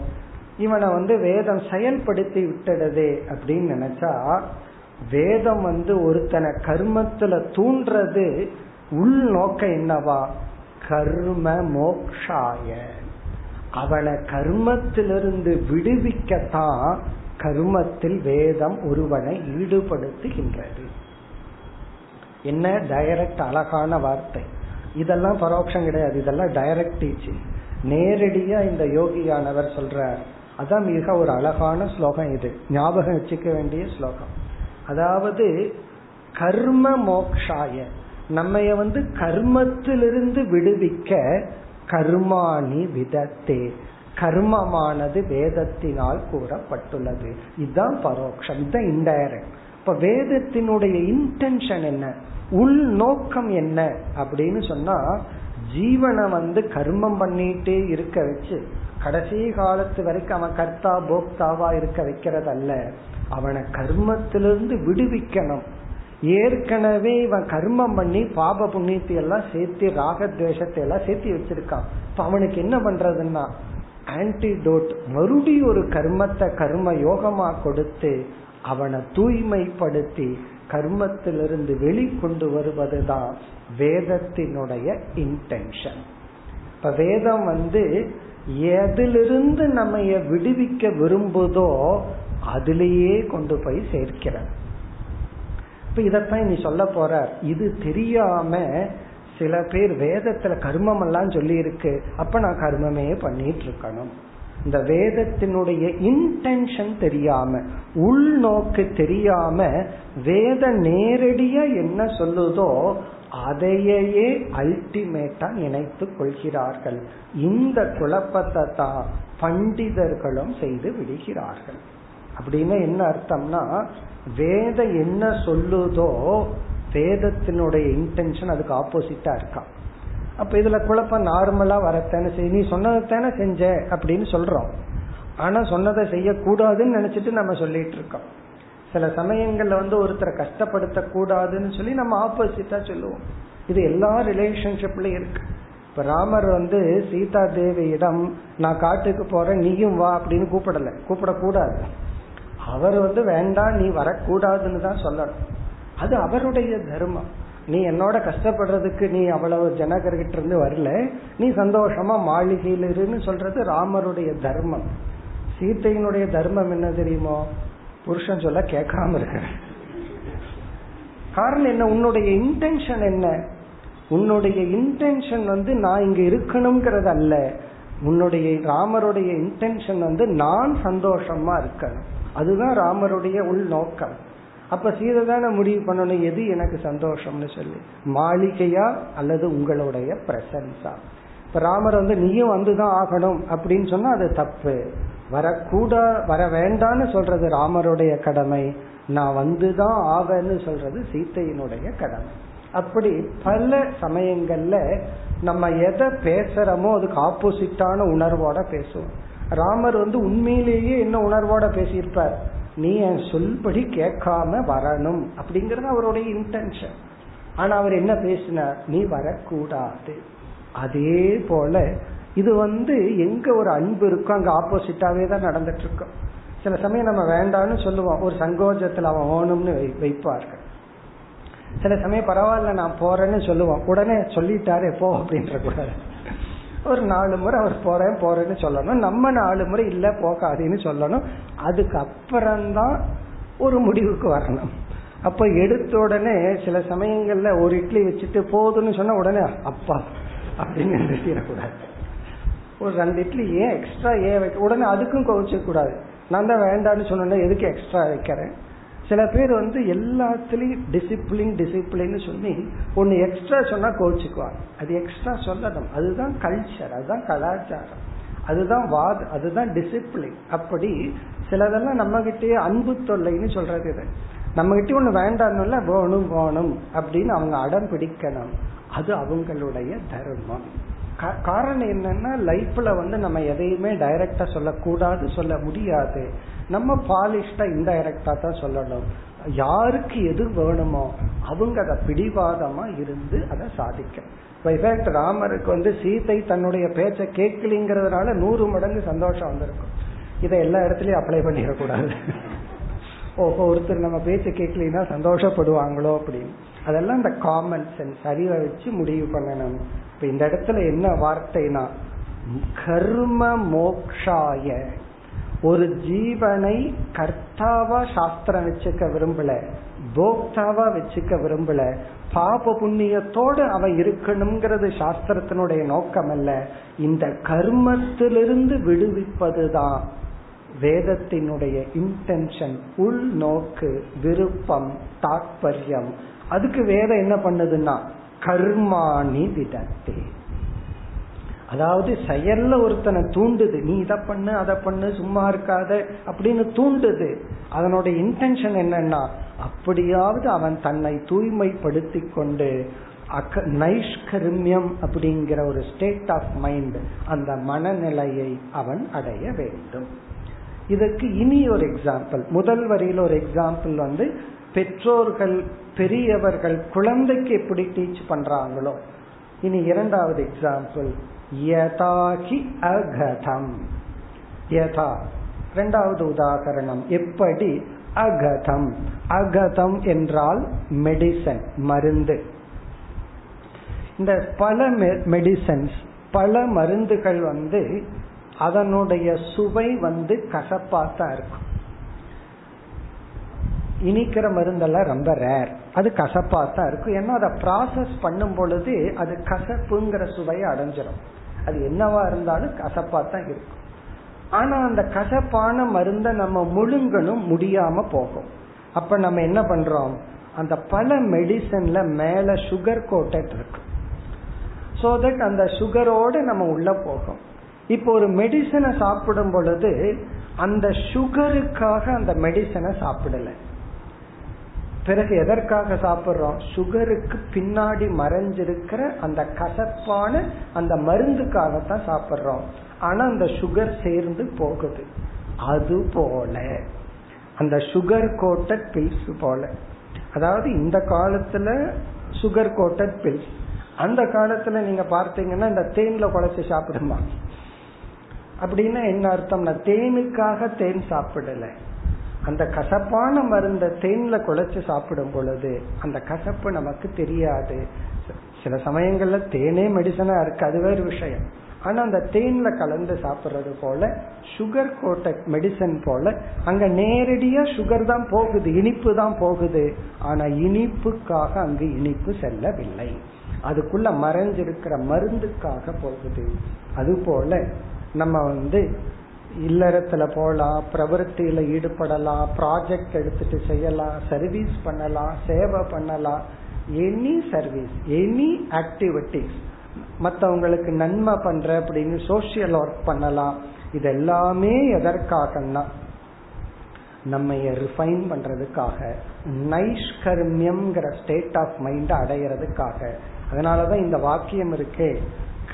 இவனை வந்து வேதம் செயல்படுத்தி விட்டுடுதே அப்படின்னு நினைச்சா வேதம் வந்து ஒருத்தனை கர்மத்துல தூண்டுறது உள் நோக்கம் என்னவா? கர்ம மோக்ஷாய. அவனை கர்மத்திலிருந்து விடுவிக்கத்தான் கர்மத்தில் வேதம் ஒருவனை ஈடுபடுத்துகின்றது. என்ன? டைரக்ட் அழகான வார்த்தை. இதெல்லாம் பரோட்சம் கிடையாது. இதெல்லாம் டைரக்ட் டீச்சிங் நேரடியா இந்த யோகியானவர் சொல்றார். அதான் மிக ஒரு அழகான ஸ்லோகம் இது. ஞாபகம் வச்சுக்க வேண்டிய ஸ்லோகம். அதாவது கர்ம மோக்ஷாய. நம்ம வந்து கர்மத்திலிருந்து விடுவிக்க கர்மாணி விதத்தே. கர்மமானது வேதத்தினால் கூறப்பட்டுள்ளது. இதுதான் பரோட்சம் இதுதான் இன்டைரக்ட் இப்ப வேதத்தினுடைய இன்டென்ஷன் என்ன? உள் நோக்கம் என்ன? அப்படின்னு சொன்னா ஜீவனை வந்து கர்மம் பண்ணிட்டே இருக்க வச்சு கடைசி காலத்து வரைக்கும் அவன் கர்த்தா போக்தாவா இருக்க வைக்கிறதல்ல. அவனை கர்மத்திலிருந்து விடுவிக்கணும். ஏற்கனவே இவன் கர்மம் பண்ணி பாப புண்ணியத்தை எல்லாம் சேர்த்து ராகத்வேஷத்தை எல்லாம் சேர்த்து வச்சிருக்கான். இப்ப அவனுக்கு என்ன பண்றதுன்னா ஆன்டிடோட் மறுபடியும் ஒரு கர்மத்தை கர்ம யோகமா கொடுத்து அவனை தூய்மைப்படுத்தி கர்மத்திலிருந்து வெளிக்கொண்டு வருவதுதான் வேதத்தினுடைய இன்டென்ஷன் இப்ப வேதம் வந்து எதிலிருந்து நம்ம விடுவிக்க விரும்புதோ அதிலேயே கொண்டு போய் சேர்க்கிறார் இப்ப இதத்தான் நீ சொல்ல போற இது தெரியாம சில பேர் வேதத்துல கர்மம் எல்லாம் சொல்லி இருக்கு அப்ப நான் கர்மமே பண்ணிட்டு இருக்கணும் இந்த வேதத்தினுடைய இன்டென்ஷன் தெரியாம உள்நோக்கு தெரியாம வேத நேரடியா என்ன சொல்லுதோ அதையே அல்டிமேட்டா நினைத்து கொள்கிறார்கள். இந்த குழப்பத்தை தான் பண்டிதர்களும் செய்து விடுகிறார்கள். அப்படின்னு என்ன அர்த்தம்னா வேத என்ன சொல்லுதோ வேதத்தினுடைய இன்டென்ஷன் அதுக்கு ஆப்போசிட்டா இருக்கான் அப்ப இதுல குழப்பம் நார்மலா வரத்தானே செய் நீ சொன்னதைத்தானே செஞ்ச அப்படின்னு சொல்றோம். ஆனா சொன்னதை செய்யக்கூடாதுன்னு நினைச்சிட்டு நம்ம சொல்லிட்டு இருக்கோம். சில சமயங்கள்ல வந்து ஒருத்தரை கஷ்டப்படுத்த கூடாதுன்னு சொல்லி நம்ம ஆப்போசிட்டா சொல்லுவோம். இது எல்லா ரிலேஷன்ஷிப்லயும் இருக்கு. இப்ப ராமர் வந்து சீதா தேவியிடம் நான் காட்டுக்கு போறேன் நீயும் வா அப்படின்னு கூப்பிடல. கூப்பிடக்கூடாது. அவர் வந்து வேண்டாம் நீ வரக்கூடாதுன்னு தான் சொல்லணும். அது அவருடைய தர்மம். நீ என்னோட கஷ்டப்படுறதுக்கு நீ அவ்வளவு ஜனகர்கிட்ட இருந்து வரல நீ சந்தோஷமா மாளிகையில் இருன்னு சொல்றது ராமருடைய தர்மம். சீத்தையினுடைய தர்மம் என்ன தெரியுமோ? புருஷன் சொல்ல கேட்காம இருக்கிற காரணம் என்ன? உன்னுடைய இன்டென்ஷன் என்ன? உன்னுடைய இன்டென்ஷன் வந்து நான் இங்க இருக்கணுங்கிறது அல்ல உன்னுடைய ராமருடைய இன்டென்ஷன் வந்து நான் சந்தோஷமா இருக்கணும். அதுதான் ராமருடைய உள் நோக்கம். அப்ப சீதை தானே முடிவு பண்ணணும் எது எனக்கு சந்தோஷம்னு சொல்லி. மாளிகையா அல்லது உங்களுடைய பிரசன்ஸா? இப்ப ராமர் வந்து நீயும் வந்துதான் ஆகணும் அப்படின்னு சொன்னா அது தப்பு. வரக்கூடா வர வேண்டான்னு சொல்றது ராமருடைய கடமை. நான் வந்துதான் ஆவேன்னு சொல்றது சீத்தையினுடைய கடமை. அப்படி பல சமயங்கள்ல நம்ம எதை பேசுறோமோ அதுக்கு ஆப்போசிட்டான உணர்வோட பேசுவோம். ராமர் வந்து உண்மையிலேயே என்ன உணர்வோட பேசியிருப்பார்? நீ என் சொல்படி கேட்காம வரணும் அப்படிங்கறது அவருடைய இன்டென்ஷன் ஆனா அவர் என்ன பேசினார்? நீ வரக்கூடாது. அதே போல இது வந்து எங்க ஒரு அன்பு இருக்கோ அங்க ஆப்போசிட்டாவே தான் நடந்துட்டு இருக்கோம் சில சமயம் நம்ம வேண்டாம்னு சொல்லுவோம். ஒரு சங்கோஜத்துல அவன் ஓணும்னு வைப்பார்கள். சில சமயம் பரவாயில்ல நான் போறேன்னு சொல்லுவோம். உடனே சொல்லிட்டாரு போ அப்படின்ற கூடாது ஒரு நாலு முறை அவர் போறேன் போறேன்னு சொல்லணும். நம்ம நாலு முறை இல்ல போகாதேன்னு சொல்லணும். அதுக்கு அப்புறம்தான் ஒரு முடிவுக்கு வரணும். அப்ப எடுத்த உடனே சில சமயங்கள்ல ஒரு இட்லி வச்சுட்டு போதுன்னு சொன்னா உடனே அப்பா அப்படின்னு நிறுத்திடக்கூடாது. ஒரு ரெண்டு இட்லி ஏன் எக்ஸ்ட்ரா ஏன் வைக்க உடனே அதுக்கும் கோவிச்ச நான் தான் வேண்டாம்னு சொன்னேன்னா எதுக்கு எக்ஸ்ட்ரா வைக்கிறேன்? சில பேர் வந்து எல்லாத்துலயும் டிசிப்ளின் டிசிப்ளின் சொல்லி ஒன்னு எக்ஸ்ட்ரா சொன்னா கோச்சுக்குவாங்க. அது எக்ஸ்ட்ரா சொல்லணும். அதுதான் கல்ச்சர் அதுதான் கலாச்சாரம். அதுதான் வாத் அதுதான் டிசிப்ளின் அப்படி சிலதெல்லாம் நம்ம அன்பு தொல்லைன்னு சொல்றது இது. நம்ம ஒன்று ஒண்ணு வேண்டாம்ல வேணும் வேணும் அப்படின்னு அவங்க அடம் பிடிக்கணும். அது அவங்களுடைய தர்மம். காரணம் என்னன்னா லைஃப்ல வந்து நம்ம எதையுமே டைரக்டா சொல்லக்கூடாது சொல்ல முடியாது. நம்ம பாலிஷ்டா இன்டைரக்டா தான் சொல்லணும். யாருக்கு எது வேணுமோ அவங்க அதை பிடிவாதமா இருந்து அதை சாதிக்கணும் இன்ஃபேக்ட் ராமருக்கு வந்து சீதை தன்னுடைய பேச்சை கேட்கலிங்கிறதுனால நூறு மடங்கு சந்தோஷம் வந்திருக்கும். இதை எல்லா இடத்துலயும் அப்ளை பண்ணிடக்கூடாது. ஓஹோ ஒருத்தர் நம்ம பேச்சு கேட்கலன்னா சந்தோஷப்படுவாங்களோ அப்படின்னு. அதெல்லாம் இந்த காமன் சென்ஸ் அறிவை வச்சு முடிவு பண்ணணும். இப்ப இந்த இடத்துல என்ன வார்த்தைனா கர்ம மோக்ஷாய. ஒரு ஜீவனை கர்த்தாவா சாஸ்திரம் வச்சுக்க விரும்பல போக்தாவா வச்சுக்க விரும்பல பாப புண்ணியத்தோடு அவன் இருக்கணுங்கிறது சாஸ்திரத்தினுடைய நோக்கம் அல்ல இந்த கர்மத்திலிருந்து விடுவிப்பதுதான் வேதத்தினுடைய இன்டென்ஷன் உள்நோக்கு விருப்பம் தாற்பயம் அதுக்கு வேதம் என்ன பண்ணுதுன்னா கர்மாணி விதத்தே. அதாவது செயல்ல ஒருத்தனை தூண்டுது நீ இதை பண்ணு அதை பண்ணு சும்மா இருக்காத அப்படின்னு தூண்டுது. அதனுடைய இன்டென்ஷன் என்னன்னா அப்படியாவது அவன் தன்னை தூய்மைப்படுத்தி கொண்டு அக நைஷ்கர்மியம் அப்படிங்கிற ஒரு ஸ்டேட் ஆஃப் மைண்ட் அந்த மனநிலையை அவன் அடைய வேண்டும். இதற்கு இனி ஒரு எக்ஸாம்பிள் முதல் வரியில் ஒரு எக்ஸாம்பிள் வந்து பெற்றோர்கள் பெரியவர்கள் குழந்தைக்கு எப்படி டீச் பண்றாங்களோ? இனி இரண்டாவது எக்ஸாம்பிள் யதாகி அகதம். யதா. இரண்டாவது உதாகரணம். எப்படி? அகதம். அகதம் என்றால் மெடிசன் மருந்து. இந்த பல மெடிசன்ஸ் பல மருந்துகள் வந்து அதனுடைய சுவை வந்து கசப்பாத்தான் இருக்கும். இனிக்கிற மருந்தெல்லாம் ரொம்ப ரேர் அது கசப்பா தான் இருக்கும். ஏன்னா அதை ப்ராசஸ் பண்ணும் பொழுது அது கசப்புங்கிற சுவையை அடைஞ்சிடும் அது என்னவா இருந்தாலும் கசப்பா தான் இருக்கும். ஆனா அந்த கசப்பான மருந்தை நம்ம முழுங்கணும் முடியாம போகும். அப்ப நம்ம என்ன பண்றோம்? அந்த பல மெடிசன்ல மேல சுகர் கோட்டட் இருக்கு சோ தட் அந்த சுகரோடு நம்ம உள்ள போகும். இப்போ ஒரு மெடிசனை சாப்பிடும் பொழுது அந்த சுகருக்காக அந்த மெடிசனை சாப்பிடல. பிறகு எதற்காக சாப்பிடுறோம்? சுகருக்கு பின்னாடி மறைஞ்சிருக்கிற அந்த கசப்பான அந்த மருந்துக்காகத்தான் சாப்பிடுறோம். ஆனா அந்த சுகர் சேர்ந்து போகுது. அது போல. அந்த சுகர் கோட்டட் பில்ஸ் போல. அதாவது இந்த காலத்துல சுகர் கோட்டட் பில்ஸ். அந்த காலத்துல நீங்க பார்த்தீங்கன்னா இந்த தேன்ல குழைச்சு சாப்பிடுமா? அப்படின்னா என்ன அர்த்தம்னா தேனுக்காக தேன் சாப்பிடல. அந்த கசப்பான மருந்த தேன்ல குழைச்சு சாப்பிடும் பொழுது அந்த கசப்பு நமக்கு தெரியாது. சில சமயங்கள்ல தேனே மெடிசனா இருக்கு அது வேறு விஷயம். ஆனா அந்த தேன்ல கலந்து சாப்பிடுறது போல சுகர் கோட்ட மெடிசன் போல அங்க நேரடியா சுகர் தான் போகுது இனிப்பு தான் போகுது. ஆனா இனிப்புக்காக அங்கு இனிப்பு செல்லவில்லை. அதுக்குள்ள மறைஞ்சிருக்கிற மருந்துக்காக போகுது. அது போல நம்ம வந்து இல்லறத்துல போலாம் பிரவருத்தியில ஈடுபடலாம் ப்ராஜெக்ட் எடுத்துட்டு செய்யலாம் சர்வீஸ் பண்ணலாம் சேவை பண்ணலாம் எனி சர்வீஸ் எனி ஆக்டிவிட்டிஸ் மற்றவங்களுக்கு நன்மை பண்ற அப்படின்னு சோசியல் ஒர்க் பண்ணலாம் இது எல்லாமே எதற்காகனா நம்ம ரிஃபைன் பண்றதுக்காக நைஷ்கர்மியம்ங்கிற ஸ்டேட் ஆஃப் மைண்ட் அடையிறதுக்காக. அதனாலதான் இந்த வாக்கியம் இருக்கே.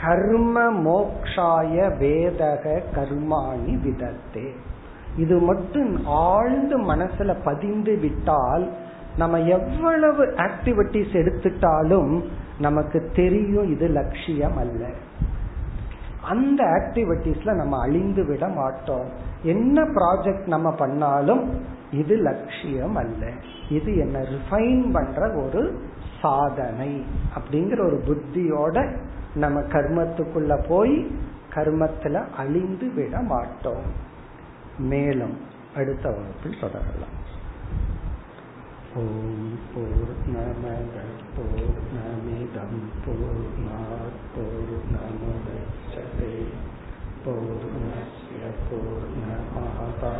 கர்ம மோக்ஷாய வேதக கர்மாணி விதத்தே. இது மட்டும் ஆழ்ந்து மனசுல பதிந்து விட்டால் நம்ம எவ்வளவு ஆக்டிவிட்டிஸ் எடுத்துட்டாலும் நமக்கு தெரியும் இது லட்சியம் அல்ல. அந்த ஆக்டிவிட்டிஸ்ல நம்ம அழிந்து விட மாட்டோம். என்ன ப்ராஜெக்ட் நம்ம பண்ணாலும் இது லட்சியம் அல்ல. இது என்ன ரிஃபைன் பண்ற ஒரு சாதனை அப்படிங்கிற ஒரு புத்தியோட நம்ம கர்மத்துக்குள்ள போய் கர்மத்துல அழிந்து விட மாட்டோம். மேலும் அடுத்த வகுப்பில் தொடரலாம். ஓம் பூர்ணமத பூர்ணமிதம் பூர்ணாத் போர் பூர்ணஸ்ய பூர்ணமாதாய போர் ஓம் நமாதா